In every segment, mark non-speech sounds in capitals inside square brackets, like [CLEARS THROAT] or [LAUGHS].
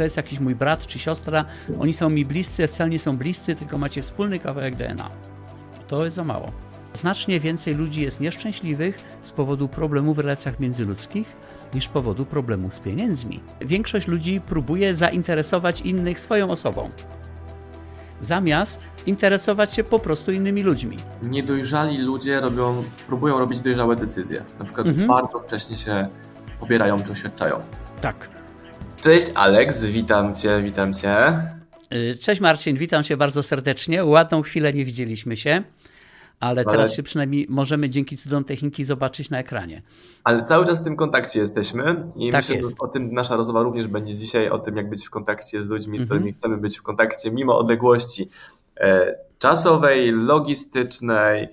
to jest jakiś mój brat czy siostra, oni są mi bliscy, wcale nie są bliscy, tylko macie wspólny kawałek DNA. To jest za mało. Znacznie więcej ludzi jest nieszczęśliwych z powodu problemów w relacjach międzyludzkich niż z powodu problemów z pieniędzmi. Większość ludzi próbuje zainteresować innych swoją osobą, zamiast interesować się po prostu innymi ludźmi. Niedojrzali ludzie robią, próbują robić dojrzałe decyzje. Na przykład mhm. bardzo wcześnie się pobierają czy oświadczają. Tak. Cześć Alex, witam Cię, witam Cię. Y, cześć Marcin, witam Cię bardzo serdecznie. Ładną chwilę nie widzieliśmy się ale teraz się przynajmniej możemy dzięki cudom techniki zobaczyć na ekranie. Ale cały czas w tym kontakcie jesteśmy i tak myślę, jest. że o tym nasza rozmowa również będzie dzisiaj, o tym jak być w kontakcie z ludźmi, z którymi mhm. chcemy być w kontakcie mimo odległości e, czasowej, logistycznej.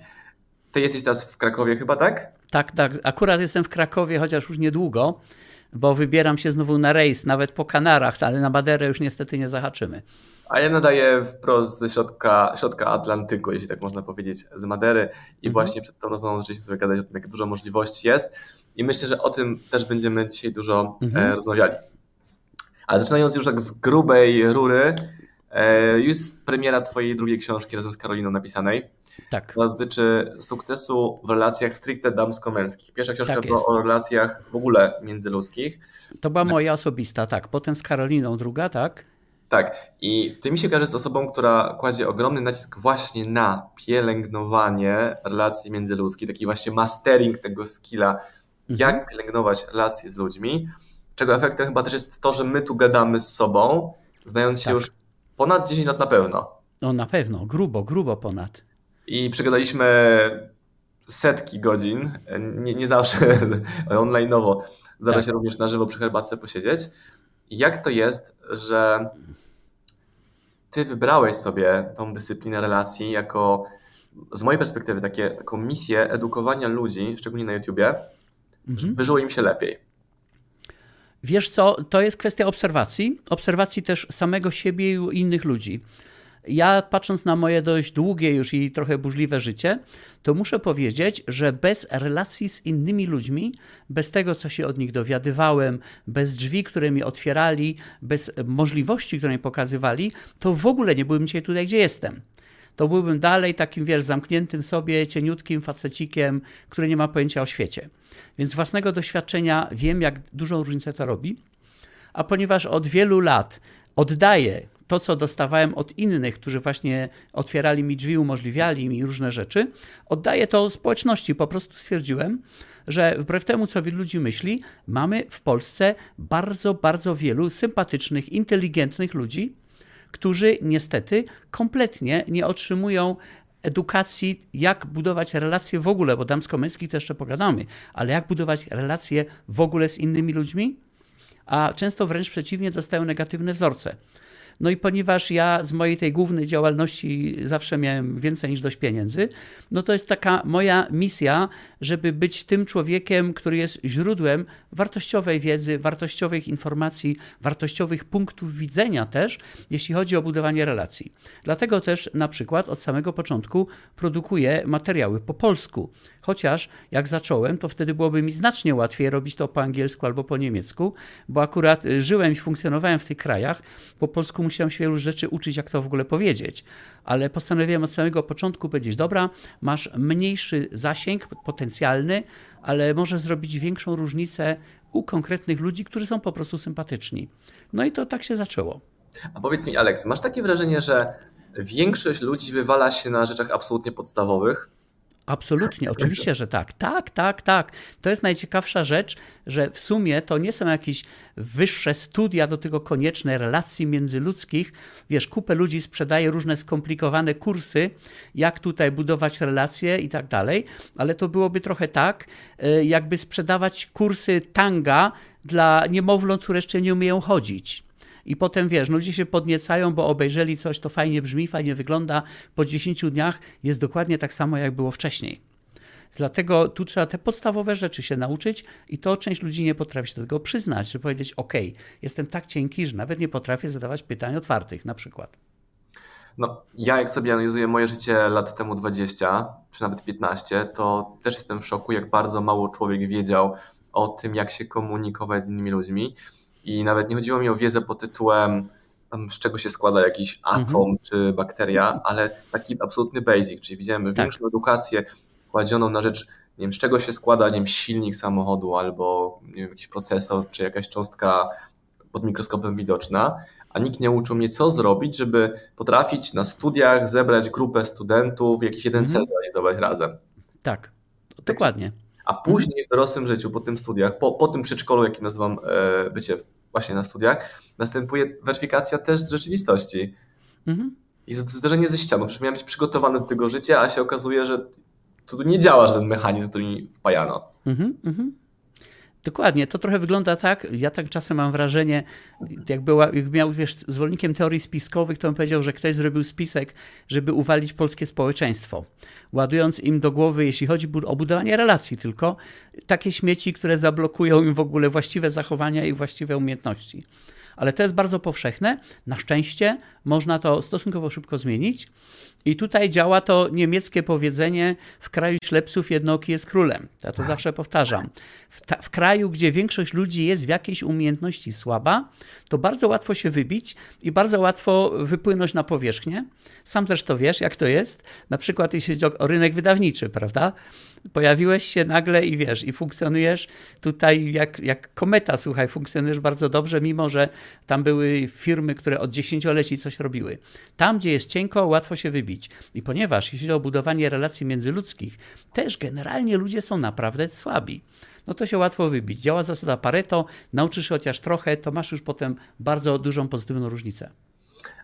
Ty jesteś teraz w Krakowie chyba, tak? Tak, tak. Akurat jestem w Krakowie, chociaż już niedługo, bo wybieram się znowu na rejs, nawet po Kanarach, ale na Maderę już niestety nie zahaczymy. A ja nadaję wprost ze środka, środka Atlantyku, jeśli tak można powiedzieć, z Madery. I mhm. właśnie przed tą rozmową zaczęliśmy sobie gadać o tym, jak dużo możliwości jest. I myślę, że o tym też będziemy dzisiaj dużo e, mhm. rozmawiali. Ale zaczynając już tak z grubej rury, e, już premiera Twojej drugiej książki razem z Karoliną napisanej. Tak. To dotyczy sukcesu w relacjach stricte damsko-męskich. Pierwsza książka tak była o relacjach w ogóle międzyludzkich. To była moja osobista, tak. Potem z Karoliną druga, tak. Tak, i ty mi się kojarzysz z osobą, która kładzie ogromny nacisk właśnie na pielęgnowanie relacji międzyludzkich, taki właśnie mastering tego skilla, mhm. jak pielęgnować relacje z ludźmi, czego efektem chyba też jest to, że my tu gadamy z sobą, znając się tak. już ponad 10 lat na pewno. No na pewno, grubo, grubo ponad. I przegadaliśmy setki godzin, nie, nie zawsze [LAUGHS] online'owo, zdarza tak. się również na żywo przy herbatce posiedzieć. Jak to jest, że ty wybrałeś sobie tą dyscyplinę relacji jako, z mojej perspektywy, takie, taką misję edukowania ludzi, szczególnie na YouTubie, mhm. żeby żyło im się lepiej. Wiesz co, to jest kwestia obserwacji, obserwacji też samego siebie i innych ludzi ja patrząc na moje dość długie już i trochę burzliwe życie, to muszę powiedzieć, że bez relacji z innymi ludźmi, bez tego, co się od nich dowiadywałem, bez drzwi, które mi otwierali, bez możliwości, które mi pokazywali, to w ogóle nie byłbym dzisiaj tutaj, gdzie jestem. To byłbym dalej takim, wiesz, zamkniętym sobie, cieniutkim facecikiem, który nie ma pojęcia o świecie. Więc z własnego doświadczenia wiem, jak dużą różnicę to robi. A ponieważ od wielu lat oddaję to, co dostawałem od innych, którzy właśnie otwierali mi drzwi, umożliwiali mi różne rzeczy, oddaję to społeczności. Po prostu stwierdziłem, że wbrew temu, co wielu ludzi myśli, mamy w Polsce bardzo, bardzo wielu sympatycznych, inteligentnych ludzi, którzy niestety kompletnie nie otrzymują edukacji, jak budować relacje w ogóle, bo damsko-męskich to jeszcze pogadamy, ale jak budować relacje w ogóle z innymi ludźmi, a często wręcz przeciwnie dostają negatywne wzorce. No i ponieważ ja z mojej tej głównej działalności zawsze miałem więcej niż dość pieniędzy, no to jest taka moja misja, żeby być tym człowiekiem, który jest źródłem wartościowej wiedzy, wartościowych informacji, wartościowych punktów widzenia też, jeśli chodzi o budowanie relacji. Dlatego też na przykład od samego początku produkuję materiały po polsku. Chociaż jak zacząłem, to wtedy byłoby mi znacznie łatwiej robić to po angielsku albo po niemiecku, bo akurat y, żyłem i funkcjonowałem w tych krajach. Po polsku musiałem się wielu rzeczy uczyć, jak to w ogóle powiedzieć. Ale postanowiłem od samego początku powiedzieć: Dobra, masz mniejszy zasięg potencjalny, ale może zrobić większą różnicę u konkretnych ludzi, którzy są po prostu sympatyczni. No i to tak się zaczęło. A powiedz mi, Aleks, masz takie wrażenie, że większość ludzi wywala się na rzeczach absolutnie podstawowych? Absolutnie, oczywiście, że tak. Tak, tak, tak. To jest najciekawsza rzecz, że w sumie to nie są jakieś wyższe studia do tego konieczne relacji międzyludzkich. Wiesz, kupę ludzi sprzedaje różne skomplikowane kursy, jak tutaj budować relacje i tak dalej, ale to byłoby trochę tak, e, jakby sprzedawać kursy tanga dla niemowląt, które jeszcze nie umieją chodzić i potem wiesz, no ludzie się podniecają, bo obejrzeli coś, to fajnie brzmi, fajnie wygląda. Po 10 dniach jest dokładnie tak samo, jak było wcześniej. Dlatego tu trzeba te podstawowe rzeczy się nauczyć i to część ludzi nie potrafi się do tego przyznać, żeby powiedzieć, ok, jestem tak cienki, że nawet nie potrafię zadawać pytań otwartych na przykład. No, ja jak sobie analizuję moje życie lat temu 20, czy nawet 15, to też jestem w szoku, jak bardzo mało człowiek wiedział o tym, jak się komunikować z innymi ludźmi. I nawet nie chodziło mi o wiedzę pod tytułem z czego się składa jakiś atom mhm. czy bakteria, ale taki absolutny basic, czyli widziałem tak. większą edukację kładzioną na rzecz, nie wiem, z czego się składa, nie wiem, silnik samochodu albo nie wiem, jakiś procesor, czy jakaś cząstka pod mikroskopem widoczna, a nikt nie uczył mnie, co zrobić, żeby potrafić na studiach zebrać grupę studentów, jakiś jeden mhm. cel realizować razem. Tak, dokładnie. A później w dorosłym życiu, po tym studiach, po, po tym przedszkolu, jakim nazywam e, bycie właśnie na studiach, następuje weryfikacja też z rzeczywistości. Mhm. I zderzenie ze ścianą. Przecież miałem być przygotowany do tego życia, a się okazuje, że tu nie działa żaden mechanizm, który mi wpajano. Mhm, mhm. Dokładnie, to trochę wygląda tak, ja tak czasem mam wrażenie, jak, była, jak miał wiesz, zwolennikiem teorii spiskowych, to on powiedział, że ktoś zrobił spisek, żeby uwalić polskie społeczeństwo, ładując im do głowy, jeśli chodzi o budowanie relacji tylko, takie śmieci, które zablokują im w ogóle właściwe zachowania i właściwe umiejętności. Ale to jest bardzo powszechne. Na szczęście można to stosunkowo szybko zmienić. I tutaj działa to niemieckie powiedzenie: w kraju ślepców jednoki jest królem. Ja to zawsze powtarzam. W, ta, w, kraju, gdzie większość ludzi jest w jakiejś umiejętności słaba, to bardzo łatwo się wybić i bardzo łatwo wypłynąć na powierzchnię. Sam też to wiesz, jak to jest. Na przykład, jeśli chodzi o rynek wydawniczy, prawda? Pojawiłeś się nagle i wiesz, i funkcjonujesz tutaj jak, jak kometa, słuchaj, funkcjonujesz bardzo dobrze, mimo że tam były firmy, które od dziesięcioleci coś robiły. Tam, gdzie jest cienko, łatwo się wybić. I ponieważ jeśli chodzi o budowanie relacji międzyludzkich, też generalnie ludzie są naprawdę słabi no to się łatwo wybić. Działa zasada Pareto, nauczysz się chociaż trochę, to masz już potem bardzo dużą pozytywną różnicę.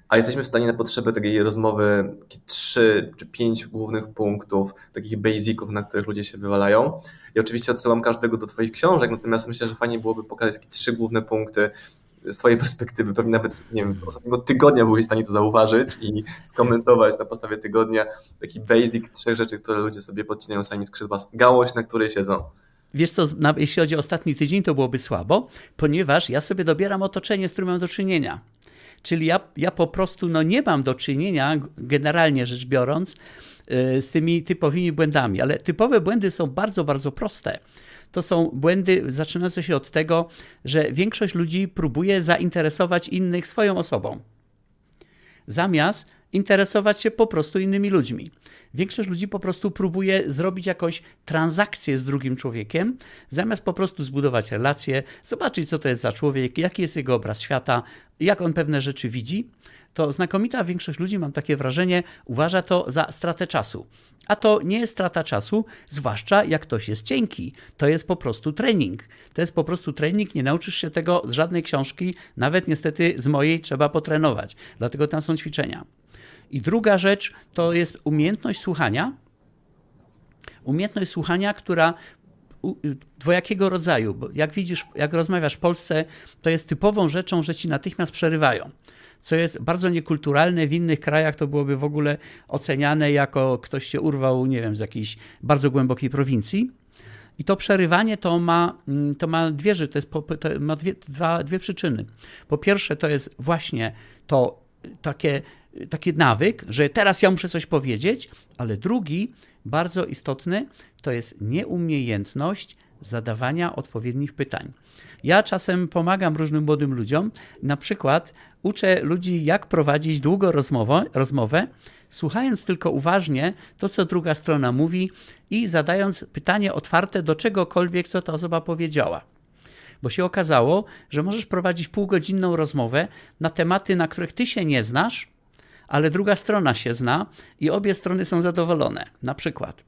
A jesteśmy w stanie na potrzeby takiej rozmowy trzy czy pięć głównych punktów, takich basiców, na których ludzie się wywalają. I oczywiście odsyłam każdego do Twoich książek, natomiast myślę, że fajnie byłoby pokazać takie trzy główne punkty z Twojej perspektywy. Pewnie nawet, nie wiem, ostatniego tygodnia byłeś w stanie to zauważyć i skomentować na podstawie tygodnia taki basic trzech rzeczy, które ludzie sobie podcinają sami skrzydła, gałąź, na której siedzą. Wiesz co, jeśli chodzi o ostatni tydzień, to byłoby słabo, ponieważ ja sobie dobieram otoczenie, z którym mam do czynienia. Czyli ja, ja po prostu no, nie mam do czynienia, generalnie rzecz biorąc, y, z tymi typowymi błędami, ale typowe błędy są bardzo, bardzo proste. To są błędy zaczynające się od tego, że większość ludzi próbuje zainteresować innych swoją osobą. Zamiast interesować się po prostu innymi ludźmi. Większość ludzi po prostu próbuje zrobić jakąś transakcję z drugim człowiekiem, zamiast po prostu zbudować relację, zobaczyć, co to jest za człowiek, jaki jest jego obraz świata, jak on pewne rzeczy widzi. To znakomita większość ludzi, mam takie wrażenie, uważa to za stratę czasu. A to nie jest strata czasu, zwłaszcza jak ktoś jest cienki. To jest po prostu trening. To jest po prostu trening, nie nauczysz się tego z żadnej książki, nawet niestety z mojej trzeba potrenować. Dlatego tam są ćwiczenia. I druga rzecz to jest umiejętność słuchania. Umiejętność słuchania, która dwojakiego rodzaju, bo jak widzisz, jak rozmawiasz w Polsce, to jest typową rzeczą, że ci natychmiast przerywają. Co jest bardzo niekulturalne, w innych krajach to byłoby w ogóle oceniane jako ktoś się urwał, nie wiem, z jakiejś bardzo głębokiej prowincji. I to przerywanie to ma, mm, to ma dwie rzeczy, to, jest, to ma dwie, dwa, dwie przyczyny. Po pierwsze, to jest właśnie to takie taki nawyk, że teraz ja muszę coś powiedzieć, ale drugi, bardzo istotny, to jest nieumiejętność zadawania odpowiednich pytań. Ja czasem pomagam różnym młodym ludziom, na przykład uczę ludzi, jak prowadzić długo rozmowę, rozmowę słuchając tylko uważnie to, co druga strona mówi i zadając pytanie otwarte do czegokolwiek, co ta osoba powiedziała bo się okazało, że możesz prowadzić półgodzinną rozmowę na tematy, na których ty się nie znasz, ale druga strona się zna i obie strony są zadowolone. Na przykład.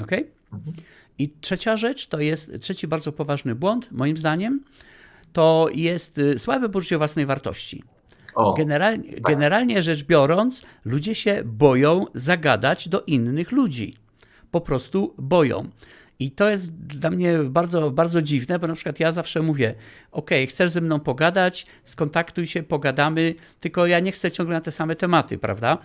Ok? Mhm. I trzecia rzecz to jest, trzeci bardzo poważny błąd, moim zdaniem, to jest y, słabe poczucie własnej wartości. Tak. generalnie rzecz biorąc, ludzie się boją zagadać do innych ludzi. Po prostu boją. I to jest dla mnie bardzo, bardzo dziwne, bo na przykład ja zawsze mówię: OK, chcesz ze mną pogadać, skontaktuj się, pogadamy, tylko ja nie chcę ciągle na te same tematy, prawda?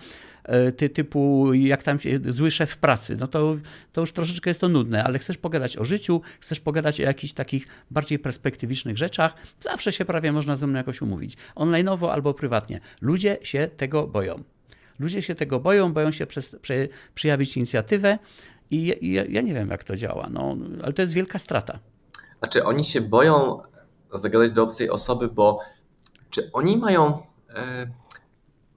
E, ty, typu jak tam się, zły szef pracy, no to, to już troszeczkę jest to nudne, ale chcesz pogadać o życiu, chcesz pogadać o jakichś takich bardziej perspektywicznych rzeczach, zawsze się prawie można ze mną jakoś umówić, online'owo albo prywatnie. Ludzie się tego boją. Ludzie się tego boją, boją się przez, przy, przyjawić inicjatywę, i, i ja nie wiem, jak to działa, no, ale to jest wielka strata. Znaczy, oni się boją zagadać do obcej osoby, bo czy oni mają e,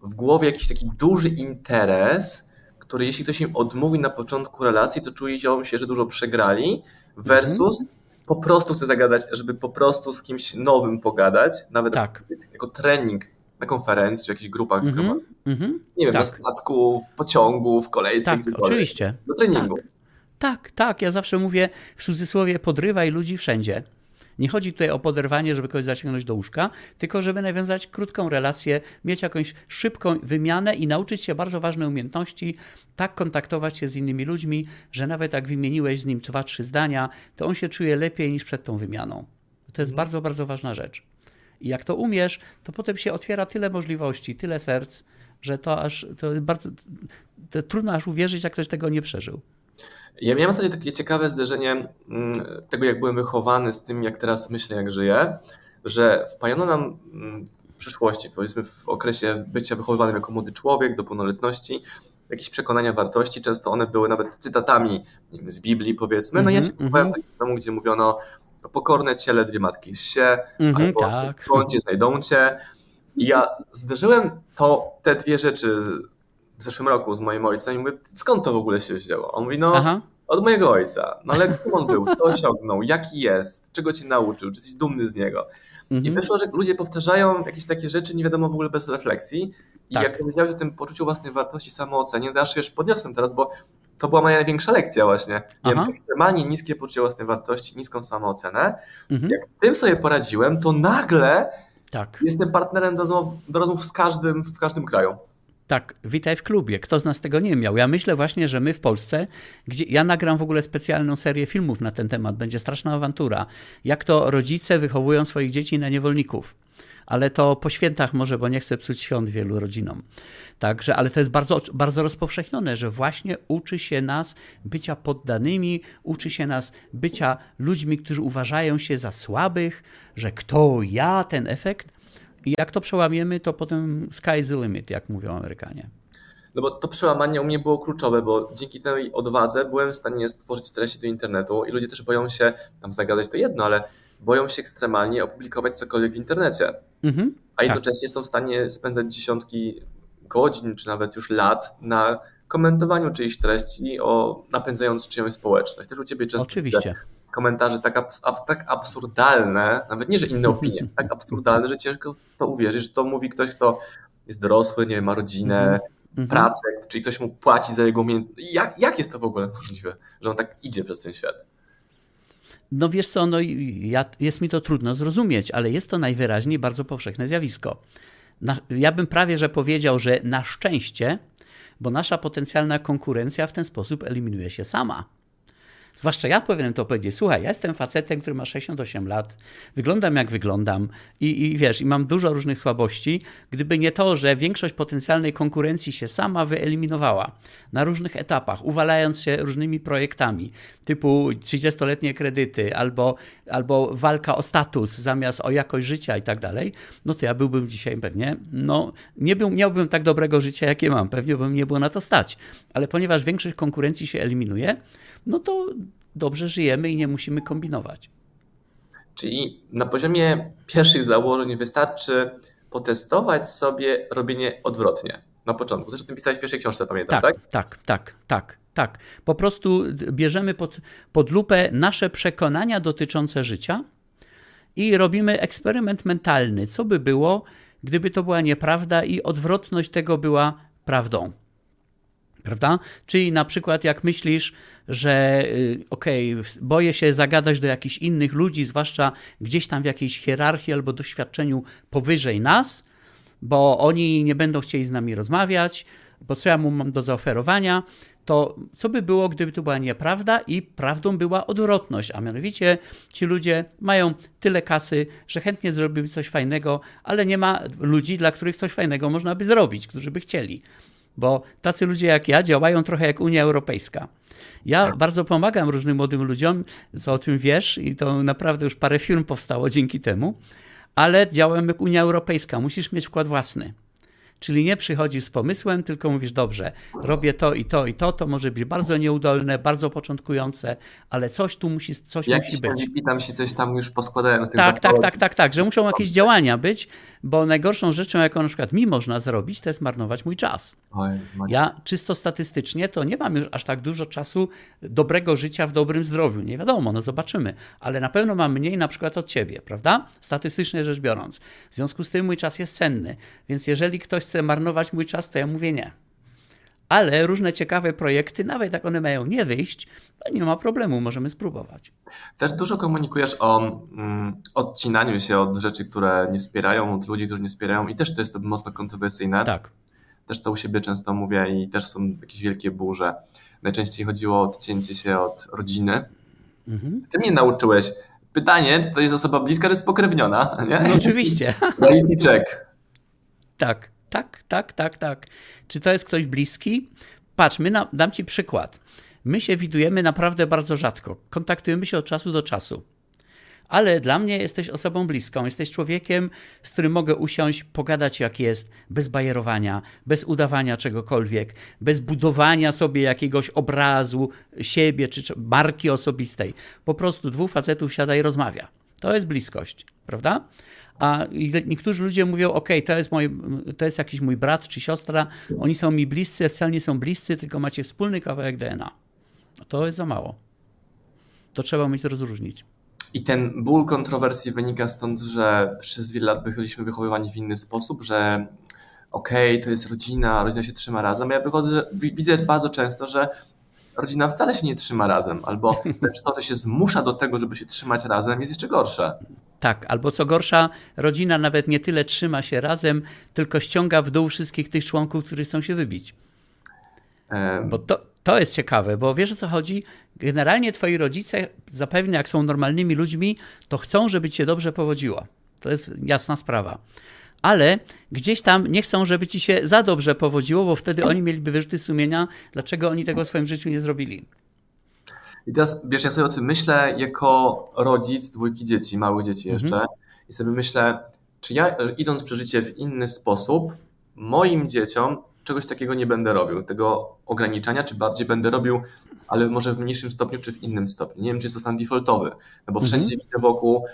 w głowie jakiś taki duży interes, który jeśli ktoś im odmówi na początku relacji, to czują się, że dużo przegrali, versus mhm. po prostu chce zagadać, żeby po prostu z kimś nowym pogadać, nawet tak. jako trening na konferencji, czy jakichś grupach mm -hmm, nie wiem, tak. na statku, w pociągu, w kolejce, tak, oczywiście. Do treningu. Tak. tak, tak, ja zawsze mówię w cudzysłowie podrywaj ludzi wszędzie. Nie chodzi tutaj o poderwanie, żeby kogoś zaciągnąć do łóżka, tylko żeby nawiązać krótką relację, mieć jakąś szybką wymianę i nauczyć się bardzo ważnej umiejętności, tak kontaktować się z innymi ludźmi, że nawet jak wymieniłeś z nim dwa, trzy zdania, to on się czuje lepiej niż przed tą wymianą. To jest mhm. bardzo, bardzo ważna rzecz. I jak to umiesz, to potem się otwiera tyle możliwości, tyle serc, że to aż to bardzo to trudno aż uwierzyć, jak ktoś tego nie przeżył. Ja miałem ostatnio takie ciekawe zderzenie mm, tego, jak byłem wychowany, z tym, jak teraz myślę, jak żyję, że wpajano nam mm, w przyszłości, powiedzmy w okresie bycia wychowywanym jako młody człowiek do pełnoletności, jakieś przekonania wartości, często one były nawet cytatami wiem, z Biblii, powiedzmy. No mm -hmm, ja się wychowałem mm -hmm. w domu, gdzie mówiono pokorne ciele dwie matki się, mm -hmm, albo tak. cię znajdą cię. I ja zderzyłem to, te dwie rzeczy w zeszłym roku z moim ojcem i mówię, skąd to w ogóle się wzięło? On mówi, no Aha. od mojego ojca. No ale kim on był? Co osiągnął? Jaki jest? Czego cię nauczył? Czy jesteś dumny z niego? I mhm. wyszło, że ludzie powtarzają jakieś takie rzeczy, nie wiadomo w ogóle bez refleksji. I tak. jak powiedziałeś o tym poczuciu własnej wartości, samoocenie, to aż już podniosłem teraz, bo to była moja największa lekcja właśnie. Miałem ekstremalnie niskie poczucie własnej wartości, niską samoocenę. Mhm. Jak tym sobie poradziłem, to nagle tak. jestem partnerem do rozmów, do rozmów z każdym w każdym kraju. Tak, witaj w klubie. Kto z nas tego nie miał? Ja myślę właśnie, że my w Polsce, gdzie ja nagram w ogóle specjalną serię filmów na ten temat, będzie straszna awantura. Jak to rodzice wychowują swoich dzieci na niewolników. Ale to po świętach może, bo nie chcę psuć świąt wielu rodzinom. Także, ale to jest bardzo, bardzo rozpowszechnione, że właśnie uczy się nas bycia poddanymi, uczy się nas bycia ludźmi, którzy uważają się za słabych, że kto ja, ten efekt. I jak to przełamiemy, to potem sky's the limit, jak mówią Amerykanie. No bo to przełamanie u mnie było kluczowe, bo dzięki tej odwadze byłem w stanie stworzyć treści do internetu i ludzie też boją się, tam zagadać to jedno, ale boją się ekstremalnie opublikować cokolwiek w internecie. Mhm, a tak. jednocześnie tak. są w stanie spędzać dziesiątki godzin, czy nawet już lat na komentowaniu czyichś treści, o, napędzając czyjąś społeczność. Też u Ciebie często Oczywiście komentarze tak, abs tak absurdalne, nawet nie, że inne opinie, [LAUGHS] tak absurdalne, że ciężko to uwierzyć, że to mówi ktoś, kto jest dorosły, nie wiem, ma rodzinę, mm -hmm. pracę, czyli ktoś mu płaci za jego umiejętności. Jak, jak jest to w ogóle możliwe, że on tak idzie przez ten świat? No wiesz co, no ja, jest mi to trudno zrozumieć, ale jest to najwyraźniej bardzo powszechne zjawisko. Na, ja bym prawie że powiedział, że na szczęście, bo nasza potencjalna konkurencja w ten sposób eliminuje się sama. Zwłaszcza ja powinienem to powiedzieć, słuchaj, ja jestem facetem, który ma 68 lat, wyglądam jak wyglądam i, i wiesz, i mam dużo różnych słabości. Gdyby nie to, że większość potencjalnej konkurencji się sama wyeliminowała na różnych etapach, uwalając się różnymi projektami, typu 30-letnie kredyty albo, albo walka o status zamiast o jakość życia i tak dalej, no to ja byłbym dzisiaj pewnie, no nie był, miałbym tak dobrego życia, jakie mam, pewnie bym nie było na to stać. Ale ponieważ większość konkurencji się eliminuje, no to dobrze żyjemy i nie musimy kombinować. Czyli na poziomie pierwszych założeń wystarczy potestować sobie robienie odwrotnie na początku. O tym pisałeś w pierwszej książce, pamiętam, tak? Tak, tak, tak, tak. tak. Po prostu bierzemy pod, pod lupę nasze przekonania dotyczące życia i robimy eksperyment mentalny. Co by było, gdyby to była nieprawda i odwrotność tego była prawdą? Prawda? Czyli na przykład jak myślisz, że y, okej, okay, boję się zagadać do jakichś innych ludzi, zwłaszcza gdzieś tam w jakiejś hierarchii albo doświadczeniu powyżej nas, bo oni nie będą chcieli z nami rozmawiać, bo co ja mu mam do zaoferowania, to co by było, gdyby to była nieprawda i prawdą była odwrotność, a mianowicie ci ludzie mają tyle kasy, że chętnie zrobiłyby coś fajnego, ale nie ma ludzi, dla których coś fajnego można by zrobić, którzy by chcieli. Bo tacy ludzie jak ja działają trochę jak Unia Europejska. Ja bardzo pomagam różnym młodym ludziom, co o tym wiesz, i to naprawdę już parę firm powstało dzięki temu, ale działam jak Unia Europejska. Musisz mieć wkład własny. Czyli nie przychodzisz z pomysłem, tylko mówisz, dobrze, robię to i to i to, to może być bardzo nieudolne, bardzo początkujące, ale coś tu musi, coś Jak musi być. Tam się coś tam już poskładają z tych Tak, tak, tak, tak, tak, że muszą jakieś działania być, bo najgorszą rzeczą, jaką na przykład mi można zrobić, to jest marnować mój czas. Ja czysto statystycznie to nie mam już aż tak dużo czasu dobrego życia w dobrym zdrowiu. Nie wiadomo, no zobaczymy, ale na pewno mam mniej na przykład od ciebie, prawda? Statystycznie rzecz biorąc. W związku z tym mój czas jest cenny, więc jeżeli ktoś chce marnować mój czas, to ja mówię nie. Ale różne ciekawe projekty, nawet jak one mają nie wyjść, nie ma problemu, możemy spróbować. Też dużo komunikujesz o mm, odcinaniu się od rzeczy, które nie wspierają, od ludzi, którzy nie wspierają i też to jest to mocno kontrowersyjne. Tak. Też to u siebie często mówię i też są jakieś wielkie burze. Najczęściej chodziło o odcięcie się od rodziny. Mhm. Ty mnie nauczyłeś. Pytanie, to jest osoba bliska, czy spokrewniona, nie? No oczywiście. [LAUGHS] Reality check. Tak, tak, tak, tak, tak. Czy to jest ktoś bliski? Patrz, my na, dam ci przykład. My się widujemy naprawdę bardzo rzadko. Kontaktujemy się od czasu do czasu. Ale dla mnie jesteś osobą bliską, jesteś człowiekiem, z którym mogę usiąść, pogadać jak jest, bez bajerowania, bez udawania czegokolwiek, bez budowania sobie jakiegoś obrazu siebie czy marki osobistej. Po prostu dwóch facetów siada i rozmawia. To jest bliskość, prawda? A niektórzy ludzie mówią, ok, to jest, to jest jakiś mój brat czy siostra, oni są mi bliscy, wcale nie są bliscy, tylko macie wspólny kawałek DNA. No to jest za mało. To trzeba umieć rozróżnić. I ten ból kontrowersji wynika stąd, że przez wiele lat byliśmy wychowywani w inny sposób, że okej, okay, to jest rodzina, rodzina się trzyma razem. Ja wychodzę, widzę bardzo często, że rodzina wcale się nie trzyma razem, albo [LAUGHS] lecz to, że się zmusza do tego, żeby się trzymać razem, jest jeszcze gorsze. Tak, albo co gorsza, rodzina nawet nie tyle trzyma się razem, tylko ściąga w dół wszystkich tych członków, którzy chcą się wybić. Bo to, to jest ciekawe, bo wiesz o co chodzi? Generalnie twoi rodzice, zapewne jak są normalnymi ludźmi, to chcą, żeby ci się dobrze powodziło. To jest jasna sprawa. Ale gdzieś tam nie chcą, żeby ci się za dobrze powodziło, bo wtedy oni mieliby wyrzuty sumienia, dlaczego oni tego w swoim życiu nie zrobili. I teraz, wiesz, ja sobie o tym myślę jako rodzic dwójki dzieci, małych dzieci mhm. jeszcze mhm. i sobie myślę, czy ja idąc przez życie w inny sposób, moim dzieciom czegoś takiego nie będę robił, tego ograniczania, czy bardziej będę robił, ale może w mniejszym stopniu, czy w innym stopniu. Nie wiem, czy jest to stan defaultowy, no bo mhm. wszędzie widzę wokół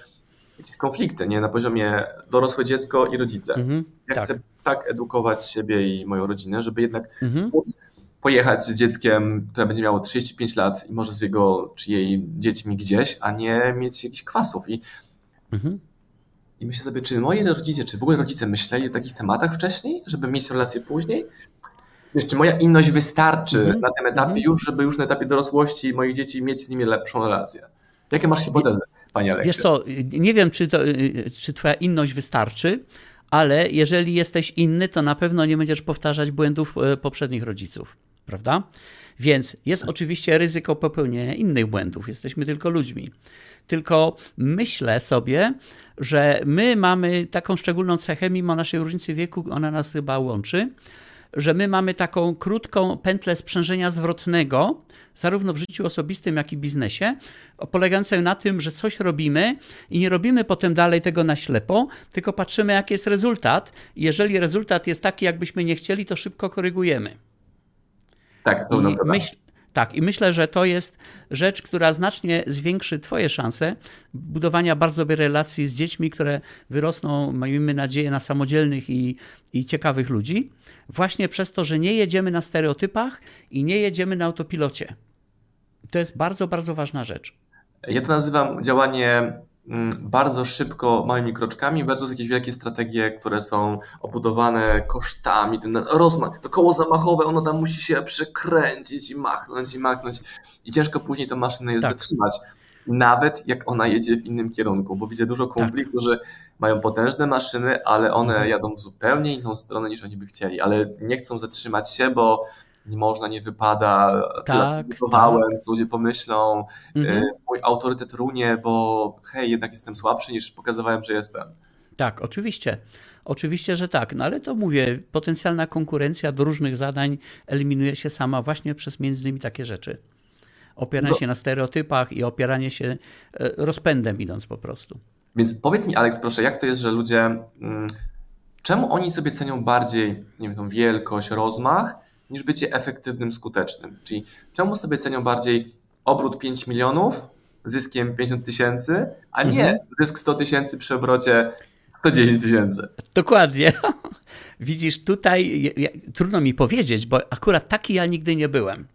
jakieś konflikty, nie? Na poziomie dorosłe dziecko i rodzice. Mhm. Ja tak. chcę tak edukować siebie i moją rodzinę, żeby jednak mhm. móc pojechać z dzieckiem, które będzie miało 35 lat i może z jego czy jej dziećmi gdzieś, a nie mieć jakichś kwasów. I, mhm. I myślę sobie, czy moi rodzice, czy w ogóle rodzice myśleli o takich tematach wcześniej, żeby mieć relacje później? Wiesz, czy moja inność wystarczy mhm. na tym etapie mhm. już, żeby już na etapie dorosłości moich dzieci mieć z nimi lepszą relację? Jakie masz hipotezy, panie Aleksie? Wiesz co, nie wiem, czy, to, czy twoja inność wystarczy, ale jeżeli jesteś inny, to na pewno nie będziesz powtarzać błędów e, poprzednich rodziców, prawda? Więc jest oczywiście ryzyko popełnienia innych błędów. Jesteśmy tylko ludźmi. Tylko myślę sobie, że my mamy taką szczególną cechę, mimo naszej różnicy wieku, ona nas chyba łączy, że my mamy taką krótką pętlę sprzężenia zwrotnego, zarówno w życiu osobistym, jak i biznesie, polegającą na tym, że coś robimy i nie robimy potem dalej tego na ślepo, tylko patrzymy, jaki jest rezultat. Jeżeli rezultat jest taki, jakbyśmy nie chcieli, to szybko korygujemy. Tak, pełna zgoda. Myśl, tak, i myślę, że to jest rzecz, która znacznie zwiększy Twoje szanse budowania bardzo dobrej relacji z dziećmi, które wyrosną, mamy nadzieję, na samodzielnych i, i ciekawych ludzi, właśnie przez to, że nie jedziemy na stereotypach i nie jedziemy na autopilocie. To jest bardzo, bardzo ważna rzecz. Ja to nazywam działanie bardzo szybko, małymi kroczkami versus jakieś wielkie strategie, które są obudowane kosztami, ten rozmach, to koło zamachowe, ono tam musi się przekręcić i machnąć i machnąć i ciężko później tę maszynę jest tak. zatrzymać. Nawet jak ona jedzie w innym kierunku, bo widzę dużo kumpli, tak. którzy mają potężne maszyny, ale one mhm. jadą w zupełnie inną stronę niż oni by chcieli, ale nie chcą zatrzymać się, bo nie można, nie wypada, tak, tak. co ludzie pomyślą, mhm. Y, mój autorytet runie, bo hej, jednak jestem słabszy niż pokazywałem, że jestem. Tak, oczywiście. Oczywiście, że tak, no ale to mówię, potencjalna konkurencja do różnych zadań eliminuje się sama właśnie przez między innymi takie rzeczy. Opieranie no. się na stereotypach i opieranie się e, rozpędem idąc po prostu. Więc powiedz mi, Aleks, proszę, jak to jest, że ludzie mm, czemu oni sobie cenią bardziej, nie wiem, tą wielkość, rozmach, niż bycie efektywnym, skutecznym? Czyli czemu sobie cenią bardziej obrót 5 milionów, zyskiem 50 tysięcy, a nie mhm. zysk 100 tysięcy przy obrocie 110 tysięcy? Dokładnie. [LAUGHS] Widzisz, tutaj trudno mi powiedzieć, bo akurat taki ja nigdy nie byłem.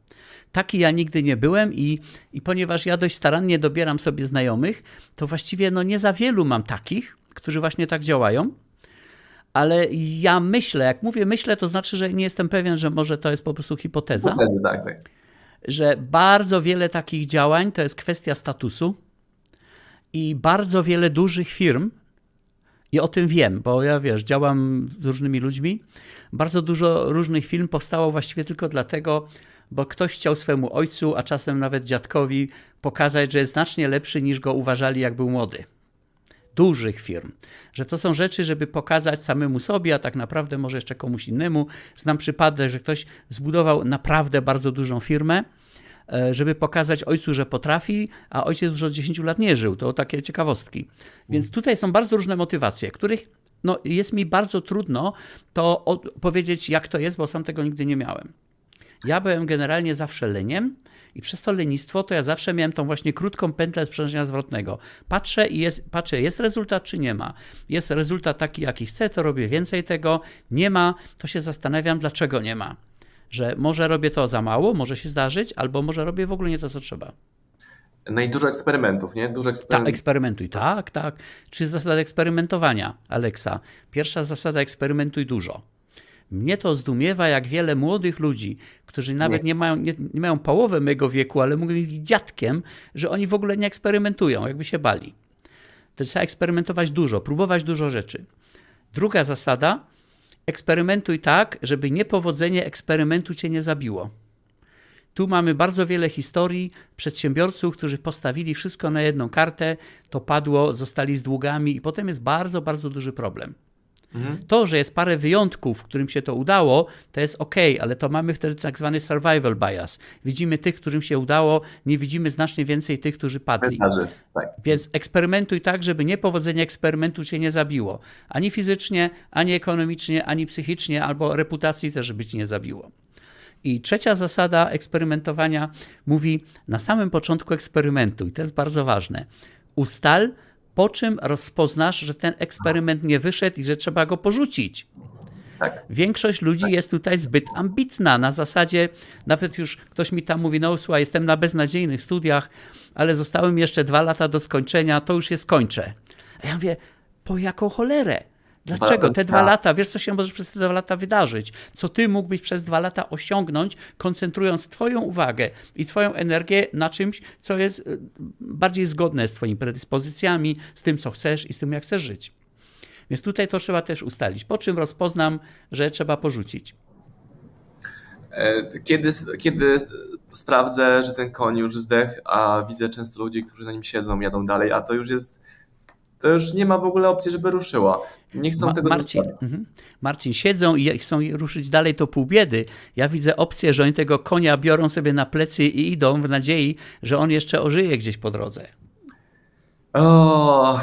Taki ja nigdy nie byłem i, i ponieważ ja dość starannie dobieram sobie znajomych, to właściwie no nie za wielu mam takich, którzy właśnie tak działają. Ale ja myślę, jak mówię myślę, to znaczy, że nie jestem pewien, że może to jest po prostu hipoteza. Hipotezy, tak, tak. Że bardzo wiele takich działań to jest kwestia statusu i bardzo wiele dużych firm, i o tym wiem, bo ja wiesz, działam z różnymi ludźmi. Bardzo dużo różnych firm powstało właściwie tylko dlatego, bo ktoś chciał swemu ojcu, a czasem nawet dziadkowi pokazać, że jest znacznie lepszy niż go uważali, jak był młody. Dużych firm. Że to są rzeczy, żeby pokazać samemu sobie, a tak naprawdę może jeszcze komuś innemu. Znam przypadek, że ktoś zbudował naprawdę bardzo dużą firmę, e, żeby pokazać ojcu, że potrafi, a ojciec już od 10 lat nie żył. To takie ciekawostki. Więc tutaj są bardzo różne motywacje, których no, jest mi bardzo trudno to powiedzieć, jak to jest, bo sam tego nigdy nie miałem. Ja byłem generalnie zawsze leniem i przez to lenistwo to ja zawsze miałem tą właśnie krótką pętlę sprzężenia zwrotnego. Patrzę i jest, patrzę, jest rezultat czy nie ma. Jest rezultat taki, jaki chcę, to robię więcej tego. Nie ma, to się zastanawiam, dlaczego nie ma. Że może robię to za mało, może się zdarzyć, albo może robię w ogóle nie to, co trzeba. No i dużo eksperymentów, nie? Dużo eksperymentów. Tak, eksperymentuj, tak, tak. Czy zasada eksperymentowania, Aleksa? Pierwsza zasada eksperymentuj dużo. Mnie to zdumiewa, jak wiele młodych ludzi, którzy nawet nie, nie mają, nie, nie, mają połowę mego wieku, ale mogą być dziadkiem, że oni w ogóle nie eksperymentują, jakby się bali. To trzeba eksperymentować dużo, próbować dużo rzeczy. Druga zasada, eksperymentuj tak, żeby niepowodzenie eksperymentu cię nie zabiło. Tu mamy bardzo wiele historii przedsiębiorców, którzy postawili wszystko na jedną kartę, to padło, zostali z długami i potem jest bardzo, bardzo duży problem. Mhm. To, że jest parę wyjątków, którym się to udało, to jest ok, ale to mamy wtedy tak zwany survival bias. Widzimy tych, którym się udało, nie widzimy znacznie więcej tych, którzy padli. Tak. Więc eksperymentuj tak, żeby niepowodzenie eksperymentu cię nie zabiło. Ani fizycznie, ani ekonomicznie, ani psychicznie, albo reputacji też, żeby cię nie zabiło. I trzecia zasada eksperymentowania mówi na samym początku eksperymentu, i to jest bardzo ważne. Ustal, po czym rozpoznasz, że ten eksperyment nie wyszedł i że trzeba go porzucić. Tak. Większość ludzi tak. jest tutaj zbyt ambitna. Na zasadzie, nawet już ktoś mi tam mówi, no słuchaj, jestem na beznadziejnych studiach, ale zostały mi jeszcze dwa lata do skończenia, to już je skończę. A ja mówię, po jaką cholerę? Dlaczego? Te dwa lata, wiesz, co się może przez te dwa lata wydarzyć? Co ty mógłbyś przez dwa lata osiągnąć, koncentrując Twoją uwagę i Twoją energię na czymś, co jest y, bardziej zgodne z Twoimi predyspozycjami, z tym, co chcesz i z tym, jak chcesz żyć. Więc tutaj to trzeba też ustalić. Po czym rozpoznam, że trzeba porzucić? E, kiedy, kiedy sprawdzę, że ten koń już zdech, a widzę często ludzi, którzy na nim siedzą, jadą dalej, a to już jest to już nie ma w ogóle opcji, żeby ruszyła. Nie chcą Ma tego Marcin, mhm. Marcin, siedzą i chcą ruszyć dalej, to pół biedy. Ja widzę opcję, że oni tego konia biorą sobie na plecy i idą w nadziei, że on jeszcze ożyje gdzieś po drodze. O,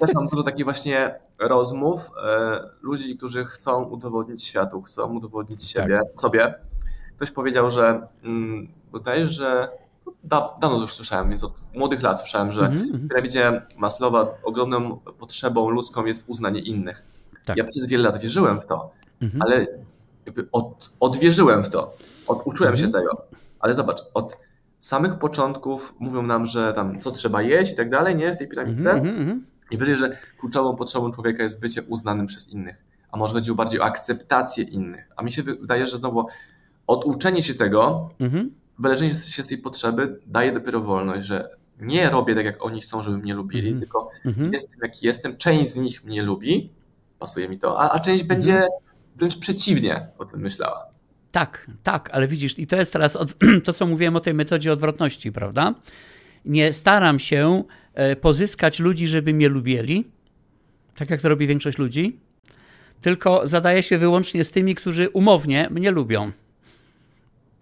też mam dużo takich właśnie rozmów e, ludzi, którzy chcą udowodnić światu, chcą udowodnić siebie, tak. sobie. Ktoś powiedział, że mm, bodaj, że da, dawno już słyszałem, więc od młodych lat słyszałem, że mm -hmm. w piramidzie Maslowa ogromną potrzebą ludzką jest uznanie innych. Tak. Ja przez wiele lat wierzyłem w to, mm -hmm. ale od, odwierzyłem w to, od, uczyłem mm -hmm. się mhm. tego. Ale zobacz, od samych początków mówią nam, że tam co trzeba jeść i tak dalej, nie, w tej piramidce. Mhm, mhm, I wyżej, że kluczową potrzebą człowieka jest bycie uznanym przez innych. A może chodziło bardziej o akceptację innych. A mi się wydaje, że znowu oduczenie się tego wyleżenie się z tej potrzeby daje dopiero wolność, że nie robię tak, jak oni chcą, żeby mnie lubili, mm tylko mm jestem jaki jestem, część z nich mnie lubi, pasuje mi to, a, a część mm będzie wręcz przeciwnie o tym myślała. Tak, tak, ale widzisz, i to jest teraz od, [CLEARS THROAT] to, co mówiłem o tej metodzie odwrotności, prawda? Nie staram się e, pozyskać ludzi, żeby mnie lubili, tak jak to robi większość ludzi, tylko zadaję się wyłącznie z tymi, którzy umownie mnie lubią.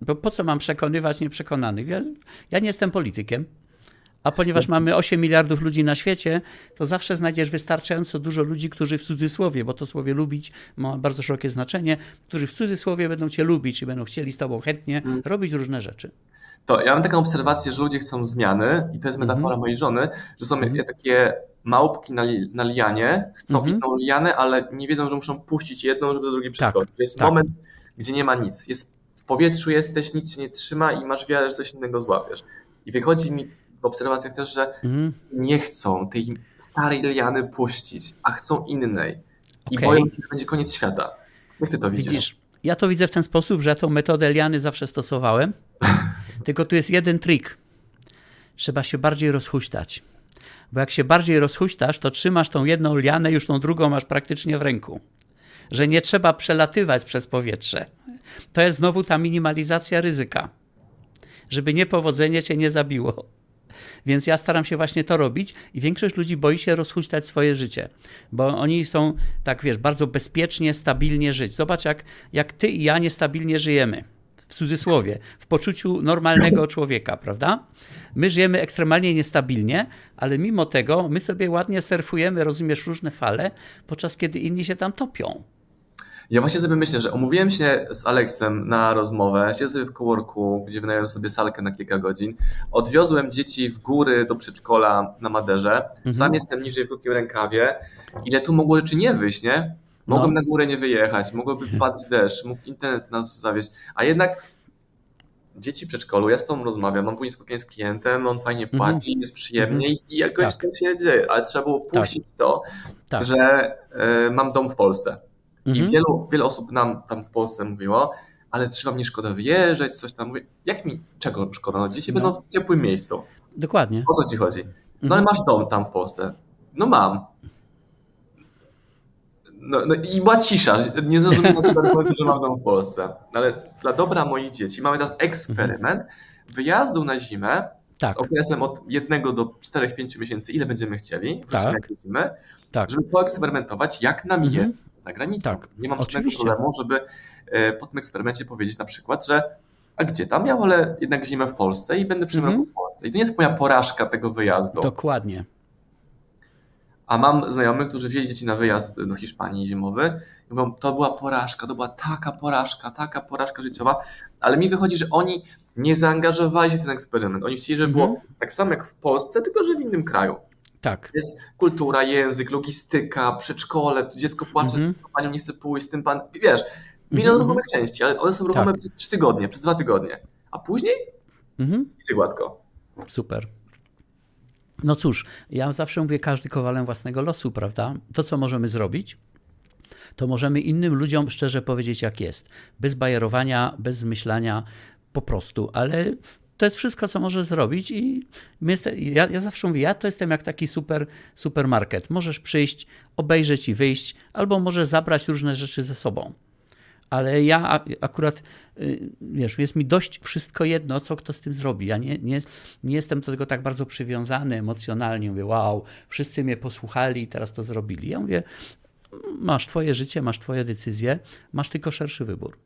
Bo po co mam przekonywać nieprzekonanych? Ja, ja nie jestem politykiem, A ponieważ mamy 8 miliardów ludzi na świecie, to zawsze znajdziesz wystarczająco dużo ludzi, którzy w cudzysłowie, bo to słowie lubić ma bardzo szerokie znaczenie, którzy w cudzysłowie będą cię lubić i będą chcieli z tobą chętnie mm. robić różne rzeczy. To ja mam taką obserwację, że ludzie chcą zmiany i to jest metafora mm. mojej żony, że są mm. takie małpki na, li, na lianie, chcą mm inną lianę, ale nie wiedzą, że muszą puścić jedną, żeby do drugiej przeskoczyć. Tak, jest tak. moment, gdzie nie ma nic. Jest, powietrzu jesteś, nic się nie trzyma i masz wiarę, że coś innego złapiesz. I wychodzi mi w obserwacjach też, że mm. nie chcą tej starej liany puścić, a chcą innej. I okay. boją się, że będzie koniec świata. Jak ty to widzisz? widzisz? Ja to widzę w ten sposób, że tą metodę liany zawsze stosowałem, [LAUGHS] tylko tu jest jeden trik. Trzeba się bardziej rozhuśtać. Bo jak się bardziej rozhuśtasz, to trzymasz tą jedną lianę, już tą drugą masz praktycznie w ręku. Że nie trzeba przelatywać przez powietrze. To jest znowu ta minimalizacja ryzyka. Żeby niepowodzenie cię nie zabiło. Więc ja staram się właśnie to robić i większość ludzi boi się rozhuśtać swoje życie, bo oni są, tak wiesz, bardzo bezpiecznie, stabilnie żyć. Zobacz, jak, jak ty i ja niestabilnie żyjemy. W cudzysłowie, w poczuciu normalnego człowieka, prawda? My żyjemy ekstremalnie niestabilnie, ale mimo tego my sobie ładnie surfujemy, rozumiesz, różne fale, podczas kiedy inni się tam topią. Ja właśnie sobie myślę, że omówiłem się z Aleksem na rozmowę, siedzę sobie w coworku, gdzie wynająłem sobie salkę na kilka godzin, odwiozłem dzieci w góry do przedszkola na Maderze, mhm. sam jestem niżej w krótkim rękawie, ile tu mogło rzeczy nie wyjść, nie? Mogłem no. na górę nie wyjechać, mogłoby padać deszcz, mógł internet nas zawieść, a jednak dzieci w przedszkolu, ja z tą rozmawiam, mam później spotkanie z klientem, on fajnie mhm. płaci, mm -hmm. jest przyjemnie mm -hmm. i jakoś tak. to się dzieje, ale trzeba było tak. puścić tak. to, tak. że y, mam dom w Polsce. I mhm. wielu, wiele osób nam tam w Polsce mówiło, ale trzeba mnie szkoda wyjeżdżać, coś tam. Mówię, jak mi, czego szkoda? No, dzieci no. będą w ciepłym miejscu. Dokładnie. O co ci chodzi? No ale mhm. masz dom tam w Polsce. No mam. No, no i była cisza. Nie zrozumiano tego, że mam dom w Polsce. Ale dla dobra moich dzieci mamy teraz eksperyment wyjazdu na zimę tak. z okresem od jednego do 4-5 miesięcy, ile będziemy chcieli, tak. zimy, tak. żeby poeksperymentować, jak nam mhm. jest za granicą. Tak. Nie mam żadnego problemu, żeby e, po tym eksperymencie powiedzieć na przykład, że a gdzie tam? Ja wolę jednak zimę w Polsce i będę przy mhm. roku w Polsce. I to nie jest moja porażka tego wyjazdu. Dokładnie. A mam znajomych, którzy wzięli dzieci na wyjazd do Hiszpanii zimowy i mówią, to była porażka, to była taka porażka, taka porażka życiowa, ale mi wychodzi, że oni nie zaangażowali się w ten eksperyment. Oni chcieli, żeby było mhm. tak samo jak w Polsce, tylko że w innym kraju. Tak. Jest kultura, język, logistyka, przedszkole, dziecko płacze, mm -hmm. panią nie chce pójść, z tym pan, wiesz, milion mm -hmm. ruchomych części, ale one są ruchome tak. przez trzy tygodnie, przez dwa tygodnie, a później mm -hmm. idzie gładko. Super. No cóż, ja zawsze mówię, każdy kowalem własnego losu, prawda? To, co możemy zrobić, to możemy innym ludziom szczerze powiedzieć, jak jest. Bez bajerowania, bez zmyślania, po prostu, ale to jest wszystko, co może zrobić i ja, ja, zawsze mówię, ja to jestem jak taki super, supermarket. Możesz przyjść, obejrzeć i wyjść, albo możesz zabrać różne rzeczy ze sobą. Ale ja akurat, y, wiesz, jest mi dość wszystko jedno, co kto z tym zrobi. Ja nie, nie, nie jestem do tego tak bardzo przywiązany emocjonalnie. Mówię, wow, wszyscy mnie posłuchali i teraz to zrobili. Ja mówię, masz twoje życie, masz twoje decyzje, masz tylko szerszy wybór.